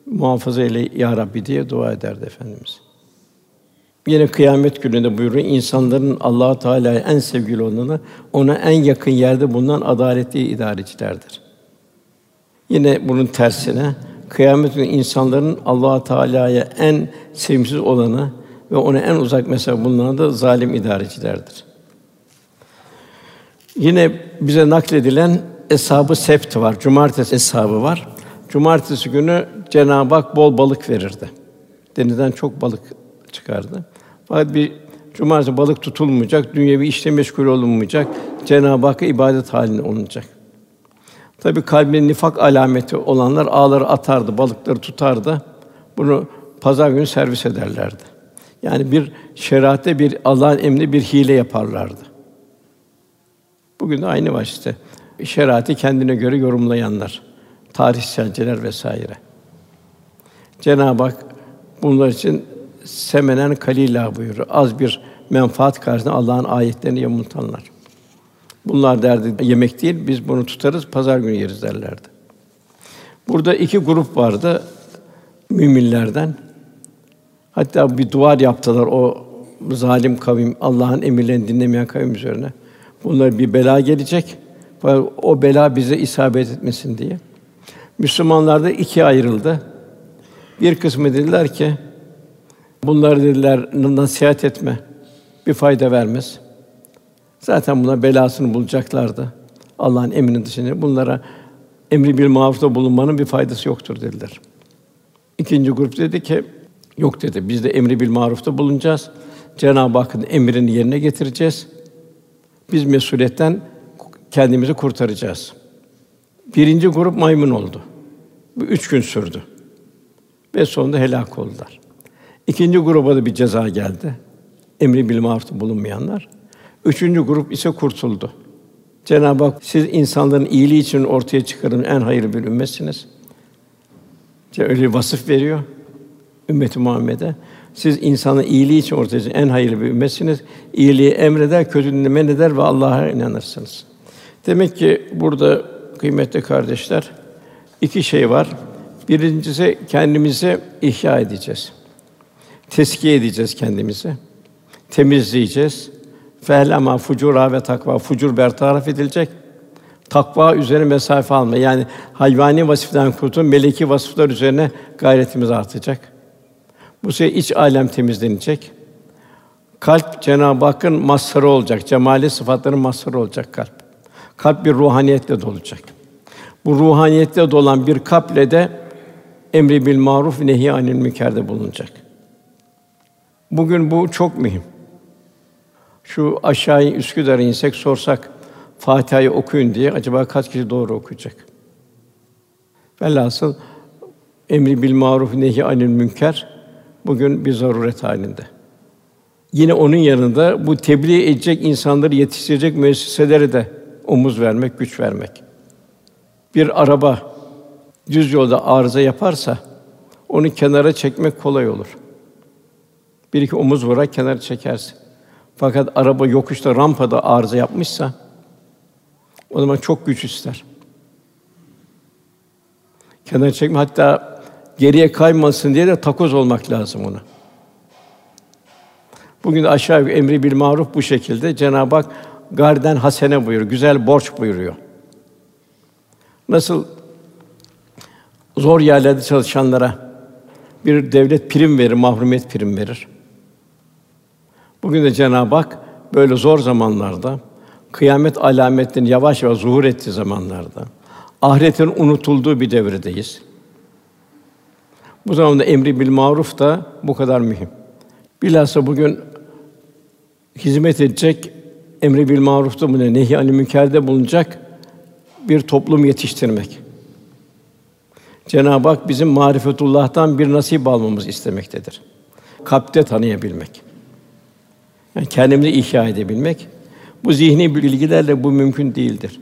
muhafaza eyle ya Rabbi diye dua ederdi efendimiz. Yine kıyamet gününde buyuruyor insanların Allah Teala'ya en sevgili olanı ona en yakın yerde bulunan adaletli idarecilerdir. Yine bunun tersine kıyamet günü insanların Allah Teala'ya en sevimsiz olanı ve ona en uzak mesafe bulunan da zalim idarecilerdir. Yine bize nakledilen eshab-ı sept var. Cumartesi eshabı var. Cumartesi günü Cenab-ı Hak bol balık verirdi. Denizden çok balık çıkardı. Fakat bir cumartesi balık tutulmayacak, dünyevi işle meşgul olunmayacak, Cenab-ı Hakk'a ibadet halinde olunacak. Tabi kalbinde nifak alameti olanlar ağları atardı, balıkları tutardı. Bunu pazar günü servis ederlerdi. Yani bir şeriatte bir Allah'ın emri bir hile yaparlardı. Bugün de aynı var işte. Şeriatı kendine göre yorumlayanlar, tarihselciler vesaire. Cenab-ı Hak bunlar için semenen kalila buyuruyor. Az bir menfaat karşısında Allah'ın ayetlerini yamultanlar. Bunlar derdi yemek değil, biz bunu tutarız, pazar günü yeriz derlerdi. Burada iki grup vardı müminlerden. Hatta bir duvar yaptılar o zalim kavim, Allah'ın emirlerini dinlemeyen kavim üzerine. Bunlar bir bela gelecek. O bela bize isabet etmesin diye. Müslümanlar da ikiye ayrıldı. Bir kısmı dediler ki bunlar dediler nasihat etme. Bir fayda vermez. Zaten buna belasını bulacaklardı. Allah'ın emrinin dışında bunlara emri bir marufta bulunmanın bir faydası yoktur dediler. İkinci grup dedi ki yok dedi. Biz de emri bil marufta bulunacağız. Cenab-ı Hakk'ın emrini yerine getireceğiz. Biz mesuliyetten kendimizi kurtaracağız. Birinci grup maymun oldu. Bu üç gün sürdü. Ve sonunda helak oldular. İkinci gruba da bir ceza geldi. Emri bil marufta bulunmayanlar. Üçüncü grup ise kurtuldu. Cenab-ı Hak siz insanların iyiliği için ortaya çıkarın en hayırlı bir ümmetsiniz. Öyle bir vasıf veriyor ümmeti Muhammed'e. Siz insanın iyiliği için ortaya çıkan en hayırlı bir ümmetsiniz. İyiliği emreder, kötülüğünü men eder ve Allah'a inanırsınız. Demek ki burada kıymetli kardeşler iki şey var. Birincisi kendimizi ihya edeceğiz. Teskiye edeceğiz kendimizi. Temizleyeceğiz. Fehlama fucura ve takva fucur bertaraf edilecek. Takva üzerine mesafe alma. Yani hayvani vasıftan kurtulup meleki vasıflar üzerine gayretimiz artacak. Bu sefer iç alem temizlenecek. Kalp Cenab-ı Hakk'ın mazharı olacak. Cemali sıfatların mazharı olacak kalp. Kalp bir ruhaniyetle dolacak. Bu ruhaniyetle dolan bir kalple de emri bil maruf nehi anil münkerde bulunacak. Bugün bu çok mühim. Şu aşağıya Üsküdar'a insek sorsak Fatiha'yı okuyun diye acaba kaç kişi doğru okuyacak? Velhasıl emri bil maruf nehi anil münker bugün bir zaruret halinde. Yine onun yanında bu tebliğ edecek insanları yetiştirecek müesseselere de omuz vermek, güç vermek. Bir araba düz yolda arıza yaparsa onu kenara çekmek kolay olur. Bir iki omuz vurar kenara çekersin. Fakat araba yokuşta rampada arıza yapmışsa o zaman çok güç ister. Kenara çekme hatta geriye kaymasın diye de takoz olmak lazım ona. Bugün aşağı yukarı emri bil maruf bu şekilde Cenab-ı Hak garden hasene buyuruyor, güzel borç buyuruyor. Nasıl zor yerlerde çalışanlara bir devlet prim verir, mahrumiyet prim verir. Bugün de Cenab-ı Hak böyle zor zamanlarda, kıyamet alametlerinin yavaş yavaş zuhur ettiği zamanlarda, ahiretin unutulduğu bir devredeyiz. Bu zamanda emri bil maruf da bu kadar mühim. Bilhassa bugün hizmet edecek, emri bil marufta bunu nehi anil münkerde bulunacak bir toplum yetiştirmek. Cenab-ı Hak bizim marifetullah'tan bir nasip almamız istemektedir. Kalpte tanıyabilmek. Yani kendimizi ihya edebilmek. Bu zihni bilgilerle bu mümkün değildir.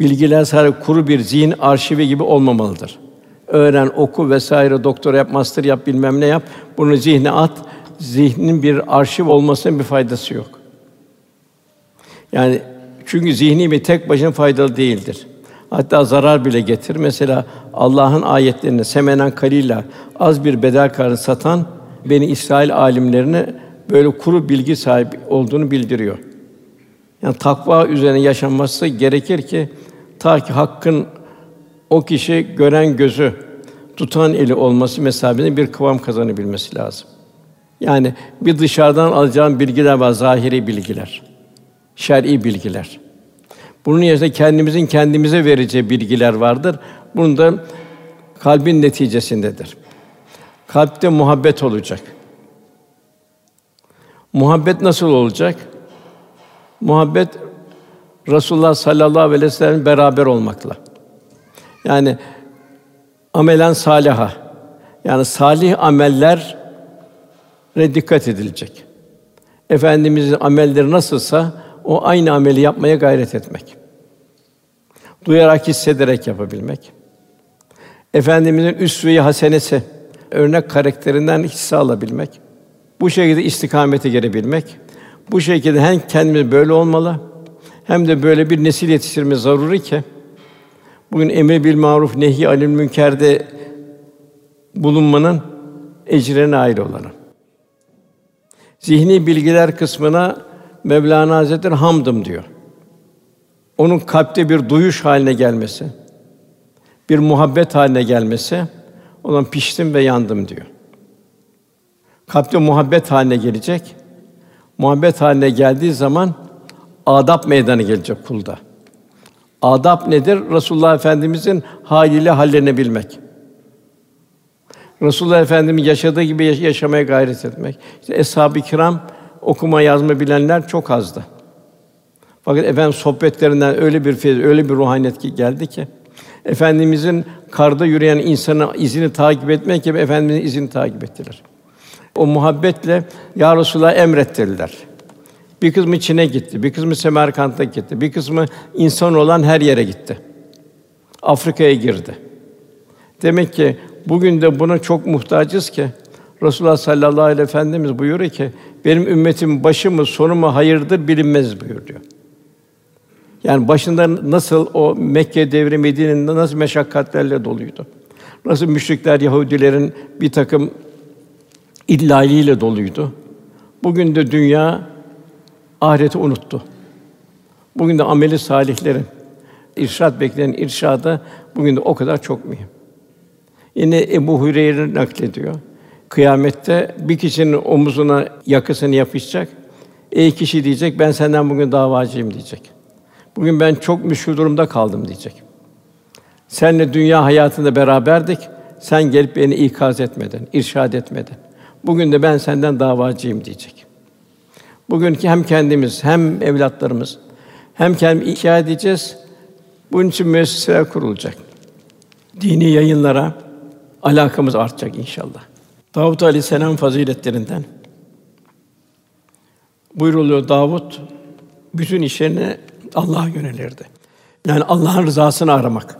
Bilgiler sadece kuru bir zihin arşivi gibi olmamalıdır. Öğren, oku vesaire, doktora yap, master yap, bilmem ne yap. Bunu zihne at. Zihnin bir arşiv olmasının bir faydası yok. Yani çünkü zihni bir tek başına faydalı değildir. Hatta zarar bile getir. Mesela Allah'ın ayetlerini semenen kalila az bir bedel karı satan beni İsrail alimlerine böyle kuru bilgi sahibi olduğunu bildiriyor. Yani takva üzerine yaşanması gerekir ki ta ki hakkın o kişi gören gözü, tutan eli olması mesabinde bir kıvam kazanabilmesi lazım. Yani bir dışarıdan alacağın bilgiler var, zahiri bilgiler, şer'i bilgiler. Bunun yerine kendimizin kendimize vereceği bilgiler vardır. Bunun da kalbin neticesindedir. Kalpte muhabbet olacak. Muhabbet nasıl olacak? Muhabbet Resulullah sallallahu aleyhi ve sellem beraber olmakla. Yani amelen saliha. Yani salih ameller dikkat edilecek. Efendimizin amelleri nasılsa o aynı ameli yapmaya gayret etmek. Duyarak, hissederek yapabilmek. Efendimizin üsve-i hasenesi, örnek karakterinden hisse alabilmek. Bu şekilde istikamete gelebilmek. Bu şekilde hem kendimiz böyle olmalı, hem de böyle bir nesil yetiştirme zaruri ki bugün emri bil maruf nehi anil münkerde bulunmanın ecrine nail olalım. Zihni bilgiler kısmına Mevlana Hazretleri hamdım diyor. Onun kalpte bir duyuş haline gelmesi, bir muhabbet haline gelmesi, olan piştim ve yandım diyor. Kalpte muhabbet haline gelecek. Muhabbet haline geldiği zaman adap meydanı gelecek kulda. Adap nedir? Resulullah Efendimizin haliyle hallenebilmek. Resulullah Efendimiz yaşadığı gibi yaşamaya gayret etmek. İşte eshab-ı kiram okuma yazma bilenler çok azdı. Fakat efendim sohbetlerinden öyle bir feyiz, öyle bir ruhaniyet geldi ki efendimizin karda yürüyen insanın izini takip etmek gibi efendimizin izini takip ettiler. O muhabbetle ya Resulullah emrettirdiler. Bir kısmı Çin'e gitti, bir kısmı Semerkant'a gitti, bir kısmı insan olan her yere gitti. Afrika'ya girdi. Demek ki bugün de buna çok muhtacız ki Resulullah sallallahu aleyhi ve efendimiz buyuruyor ki benim ümmetim başı mı sonu mu hayırdır bilinmez buyuruyor. Yani başında nasıl o Mekke devri Medine'nin nasıl meşakkatlerle doluydu. Nasıl müşrikler Yahudilerin bir takım illaliyle doluydu. Bugün de dünya ahireti unuttu. Bugün de ameli salihlerin irşad bekleyen irşada bugün de o kadar çok mühim. Yine Ebu Hureyre naklediyor. Kıyamette bir kişinin omuzuna yakasını yapışacak. Ey kişi diyecek, ben senden bugün davacıyım diyecek. Bugün ben çok müşkül durumda kaldım diyecek. Seninle dünya hayatında beraberdik. Sen gelip beni ikaz etmedin, irşad etmedin. Bugün de ben senden davacıyım diyecek. Bugünkü hem kendimiz hem evlatlarımız hem kendimiz ihya edeceğiz. Bunun için müesseseler kurulacak. Dini yayınlara alakamız artacak inşallah. Davut Aleyhisselam faziletlerinden buyruluyor Davut bütün işlerini Allah'a yönelirdi. Yani Allah'ın rızasını aramak.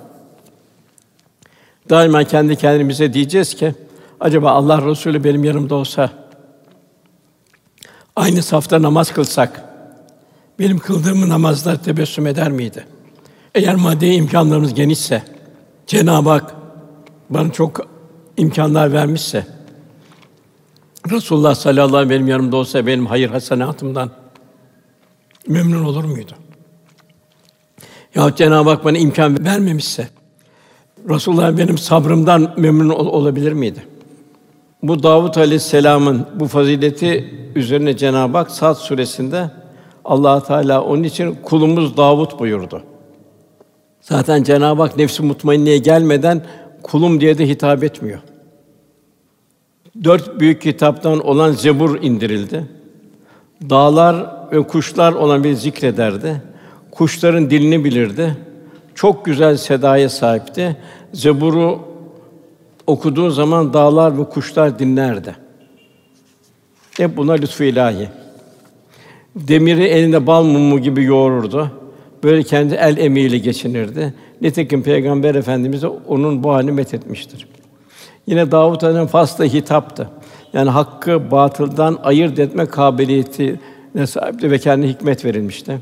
Daima kendi kendimize diyeceğiz ki acaba Allah Resulü benim yanımda olsa aynı safta namaz kılsak benim kıldığım namazlar tebessüm eder miydi? Eğer maddi imkanlarımız genişse Cenab-ı Hak bana çok imkanlar vermişse, Resulullah sallallahu aleyhi ve sellem benim yanımda olsa benim hayır hasenatımdan memnun olur muydu? Ya Cenab-ı Hak bana imkan vermemişse, Resulullah benim sabrımdan memnun ol- olabilir miydi? Bu Davud Aleyhisselam'ın bu fazileti üzerine Cenab-ı Hak Sad suresinde Allah Teala onun için kulumuz Davud buyurdu. Zaten Cenab-ı Hak nefsi mutmainneye gelmeden kulum diye de hitap etmiyor. Dört büyük kitaptan olan Zebur indirildi. Dağlar ve kuşlar olan bir zikrederdi. Kuşların dilini bilirdi. Çok güzel sedaya sahipti. Zebur'u okuduğu zaman dağlar ve kuşlar dinlerdi. Hep buna lütfu ilahi. Demiri elinde bal mumu gibi yoğururdu. Böyle kendi el emeğiyle geçinirdi. Nitekim Peygamber Efendimiz de onun bu halini methetmiştir. Yine Davud Aleyhisselam fasla hitaptı. Yani hakkı batıldan ayırt etme kabiliyeti sahipti ve kendi hikmet verilmişti.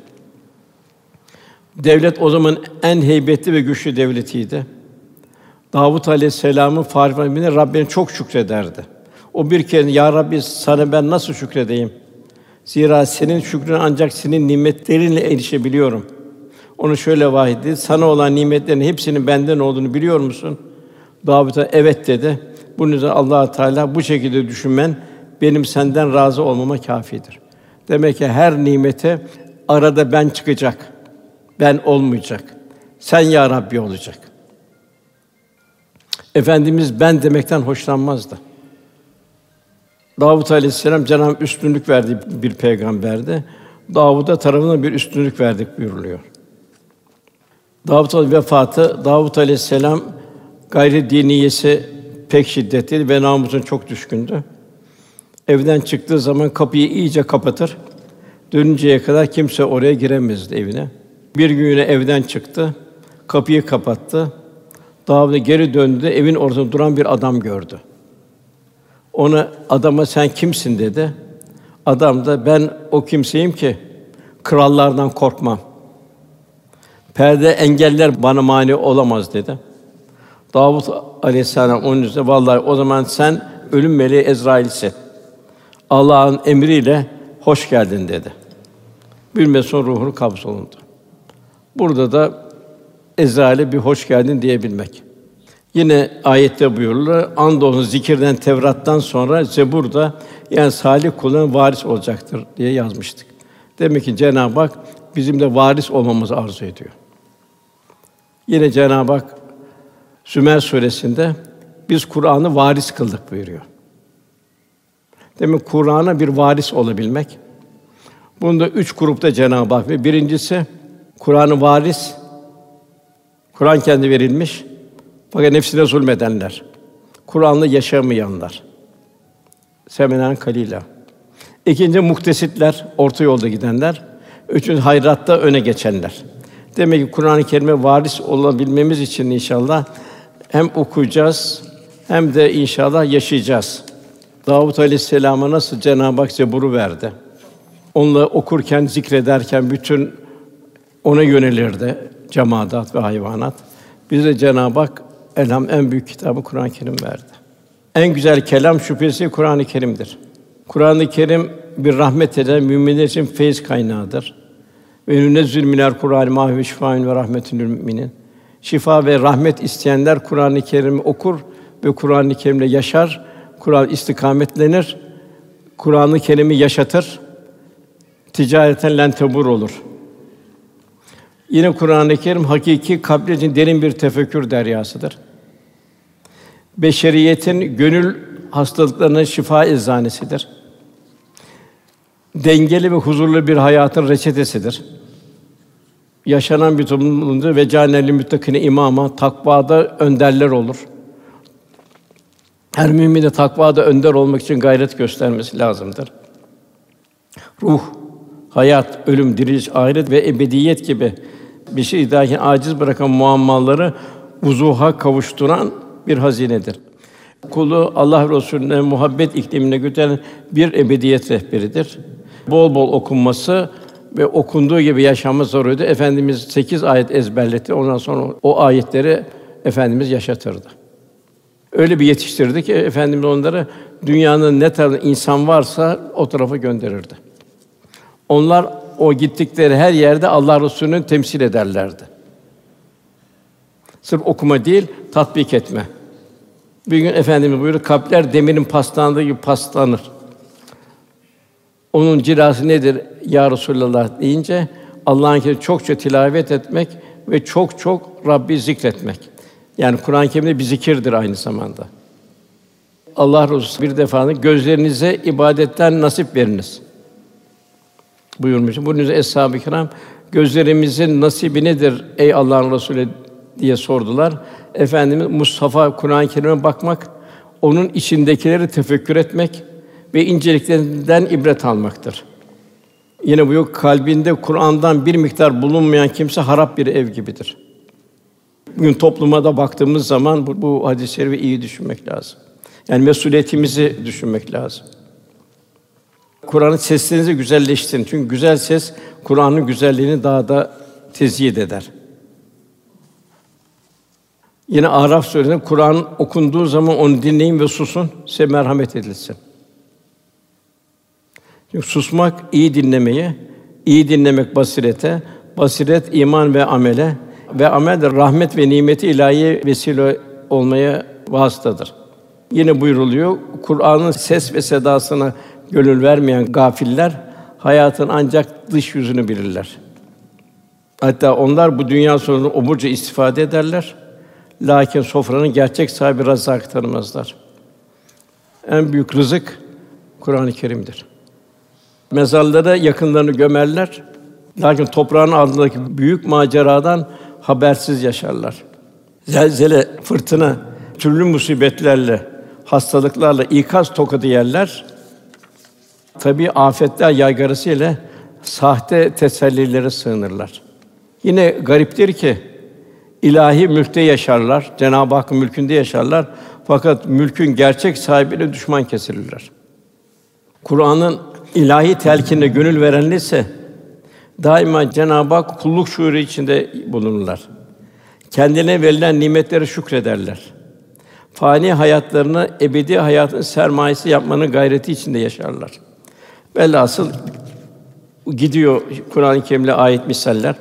Devlet o zaman en heybetli ve güçlü devletiydi. Davud Aleyhisselam'ın farifinde Rabbine çok şükrederdi. O bir kere ya Rabbi sana ben nasıl şükredeyim? Zira senin şükrün ancak senin nimetlerinle erişebiliyorum. Onu şöyle vahyedi, sana olan nimetlerin hepsinin benden olduğunu biliyor musun? Davud'a evet dedi. Bunun üzerine Allah Teala bu şekilde düşünmen benim senden razı olmama kâfidir. Demek ki her nimete arada ben çıkacak. Ben olmayacak. Sen ya Rabbi olacak. Efendimiz ben demekten hoşlanmazdı. Davud Aleyhisselam Cenab-ı üstünlük verdiği bir peygamberdi. Davud'a tarafından bir üstünlük verdik buyuruluyor. Davud vefatı Davud Aleyhisselam gayri diniyesi pek şiddetliydi ve namusuna çok düşkündü. Evden çıktığı zaman kapıyı iyice kapatır. Dönünceye kadar kimse oraya giremezdi evine. Bir gün evden çıktı. Kapıyı kapattı. Davud geri döndü. Evin ortasında duran bir adam gördü. Ona adama sen kimsin dedi. Adam da ben o kimseyim ki krallardan korkmam. Perde engeller bana mani olamaz dedi. Davud Aleyhisselam onun üzerine vallahi o zaman sen ölüm meleği Ezrail'sin. Allah'ın emriyle hoş geldin dedi. Bir sonra ruhunu kabzolundu. Burada da Ezrail'e bir hoş geldin diyebilmek. Yine ayette buyurulur. Andolsun zikirden Tevrat'tan sonra Zebur da yani salih kulun varis olacaktır diye yazmıştık. Demek ki Cenab-ı Hak bizim de varis olmamızı arzu ediyor. Yine Cenab-ı Hak Sümer suresinde biz Kur'an'ı varis kıldık buyuruyor. Demek Kur'an'a bir varis olabilmek. Bunda üç grupta Cenab-ı Hak ve birincisi Kur'an'ı varis, Kur'an kendi verilmiş fakat nefsine zulmedenler, Kur'an'la yaşamayanlar. Semenen kalila. İkinci muhtesitler, orta yolda gidenler. Üçüncü hayratta öne geçenler. Demek ki Kur'an-ı Kerim'e varis olabilmemiz için inşallah hem okuyacağız hem de inşallah yaşayacağız. Davud Aleyhisselam'a nasıl Cenab-ı Hak Zebur'u verdi. Onunla okurken, zikrederken bütün ona yönelirdi cemaat ve hayvanat. Bize Cenab-ı Hak elham en büyük kitabı Kur'an-ı Kerim verdi. En güzel kelam şüphesiz Kur'an-ı Kerim'dir. Kur'an-ı Kerim bir rahmet eden müminler için feyiz kaynağıdır. Ve nünezzül minel Kur'an ma huve şifaun ve rahmetun lil müminin. Şifa ve rahmet isteyenler Kur'an-ı Kerim'i okur ve Kur'an-ı Kerim'le yaşar. Kur'an istikametlenir. Kur'an-ı Kerim'i yaşatır. Ticareten lentebur olur. Yine Kur'an-ı Kerim hakiki kalpler için derin bir tefekkür deryasıdır. Beşeriyetin gönül hastalıklarına şifa eczanesidir. Dengeli ve huzurlu bir hayatın reçetesidir. Yaşanan bir toplumda ve caneli müttakine imama, takvada önderler olur. Her mümin de takvada önder olmak için gayret göstermesi lazımdır. Ruh, hayat, ölüm, diriliş, ahiret ve ebediyet gibi bir şey idrakin aciz bırakan muammaları vuzuha kavuşturan bir hazinedir. Kulu Allah Resulüne muhabbet iklimine götüren bir ebediyet rehberidir. Bol bol okunması ve okunduğu gibi yaşamı zoruydu. Efendimiz sekiz ayet ezberletti. Ondan sonra o ayetleri efendimiz yaşatırdı. Öyle bir yetiştirdi ki Efendimiz onları dünyanın ne tarafında insan varsa o tarafa gönderirdi. Onlar o gittikleri her yerde Allah Resulü'nü temsil ederlerdi. Sırf okuma değil, tatbik etme. Bir gün Efendimiz buyuruyor, kalpler demirin paslandığı gibi paslanır. Onun cilası nedir ya Resulallah deyince Allah'ın kerimini çokça tilavet etmek ve çok çok Rabbi zikretmek. Yani Kur'an-ı Kerim'de bir zikirdir aynı zamanda. Allah Resulü bir defa gözlerinize ibadetten nasip veriniz buyurmuş. Bunun eshab-ı kiram gözlerimizin nasibi nedir ey Allah'ın Resulü diye sordular. Efendimiz Mustafa Kur'an-ı Kerim'e bakmak, onun içindekileri tefekkür etmek ve inceliklerinden ibret almaktır. Yine bu yok kalbinde Kur'an'dan bir miktar bulunmayan kimse harap bir ev gibidir. Bugün topluma da baktığımız zaman bu, bu hadis-i şerifi iyi düşünmek lazım. Yani mesuliyetimizi düşünmek lazım. Kur'an'ın seslerinizi güzelleştirin. Çünkü güzel ses Kur'an'ın güzelliğini daha da tezyid eder. Yine Araf suresinde Kur'an okunduğu zaman onu dinleyin ve susun, size merhamet edilsin. Çünkü susmak iyi dinlemeye, iyi dinlemek basirete, basiret iman ve amele ve amel de rahmet ve nimeti ilahi vesile olmaya vasıtadır. Yine buyuruluyor, Kur'an'ın ses ve sedasına gönül vermeyen gafiller hayatın ancak dış yüzünü bilirler. Hatta onlar bu dünya sonunda oburca istifade ederler. Lakin sofranın gerçek sahibi Razzak tanımazlar. En büyük rızık Kur'an-ı Kerim'dir. Mezarlara yakınlarını gömerler. Lakin toprağın altındaki büyük maceradan habersiz yaşarlar. Zelzele, fırtına, türlü musibetlerle, hastalıklarla ikaz tokadı yerler. Tabi afetler yaygarası sahte tesellilere sığınırlar. Yine gariptir ki ilahi mülkte yaşarlar, Cenab-ı Hakk'ın mülkünde yaşarlar. Fakat mülkün gerçek sahibine düşman kesilirler. Kur'an'ın ilahi telkinine gönül verenler ise daima Cenab-ı Hak kulluk şuuru içinde bulunurlar. Kendine verilen nimetleri şükrederler. Fani hayatlarını ebedi hayatın sermayesi yapmanın gayreti içinde yaşarlar. Velhasıl gidiyor Kur'an-ı Kerim'le ayet misaller.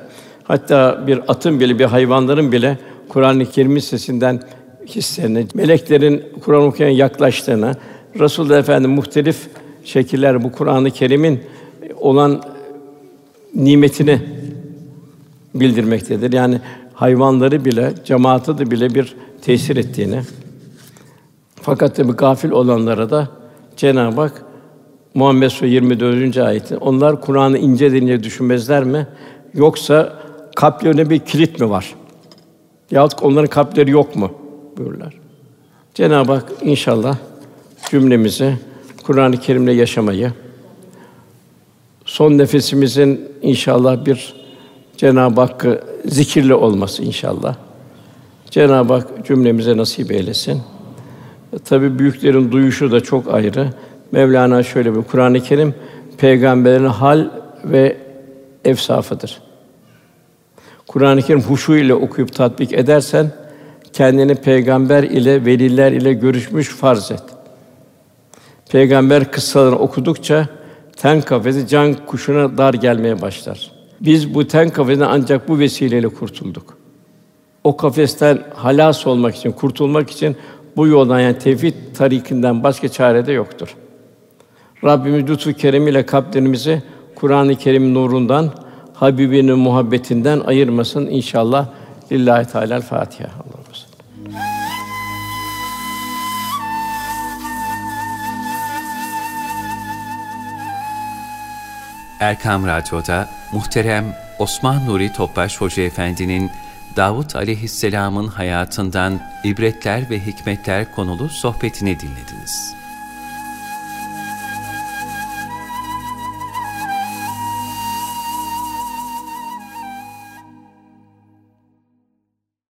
Hatta bir atın bile, bir hayvanların bile Kur'an-ı Kerim'in sesinden hislerini, meleklerin Kur'an okuyan yaklaştığını, Resulullah Efendimiz muhtelif şekiller bu Kur'an-ı Kerim'in olan nimetini bildirmektedir. Yani hayvanları bile, cemaati de bile bir tesir ettiğini. Fakat tabi gafil olanlara da Cenab-ı Hak Muhammed Suresi 24. ayeti. Onlar Kur'an'ı ince ince düşünmezler mi? Yoksa kalplerine bir kilit mi var? Yahut onların kalpleri yok mu? buyurlar. Cenab-ı Hak inşallah cümlemizi Kur'an-ı Kerim'le yaşamayı, son nefesimizin inşallah bir Cenab-ı Hakk'ı zikirle olması inşallah. Cenab-ı Hak cümlemize nasip eylesin. Tabi büyüklerin duyuşu da çok ayrı. Mevlana şöyle bir Kur'an-ı Kerim peygamberin hal ve efsafıdır. Kur'an-ı Kerim huşu ile okuyup tatbik edersen kendini peygamber ile veliler ile görüşmüş farz et. Peygamber kıssalarını okudukça ten kafesi can kuşuna dar gelmeye başlar. Biz bu ten kafesinden ancak bu vesileyle kurtulduk. O kafesten halas olmak için, kurtulmak için bu yoldan yani tevhid tarikinden başka çare de yoktur. Rabbimiz lütfu keremiyle kalplerimizi Kur'an-ı Kerim nurundan, Habibinin muhabbetinden ayırmasın inşallah. Lillahi Teala Fatiha. Allah'a Erkam Radyo'da muhterem Osman Nuri Topbaş Hoca Efendi'nin Davut Aleyhisselam'ın hayatından ibretler ve hikmetler konulu sohbetini dinlediniz.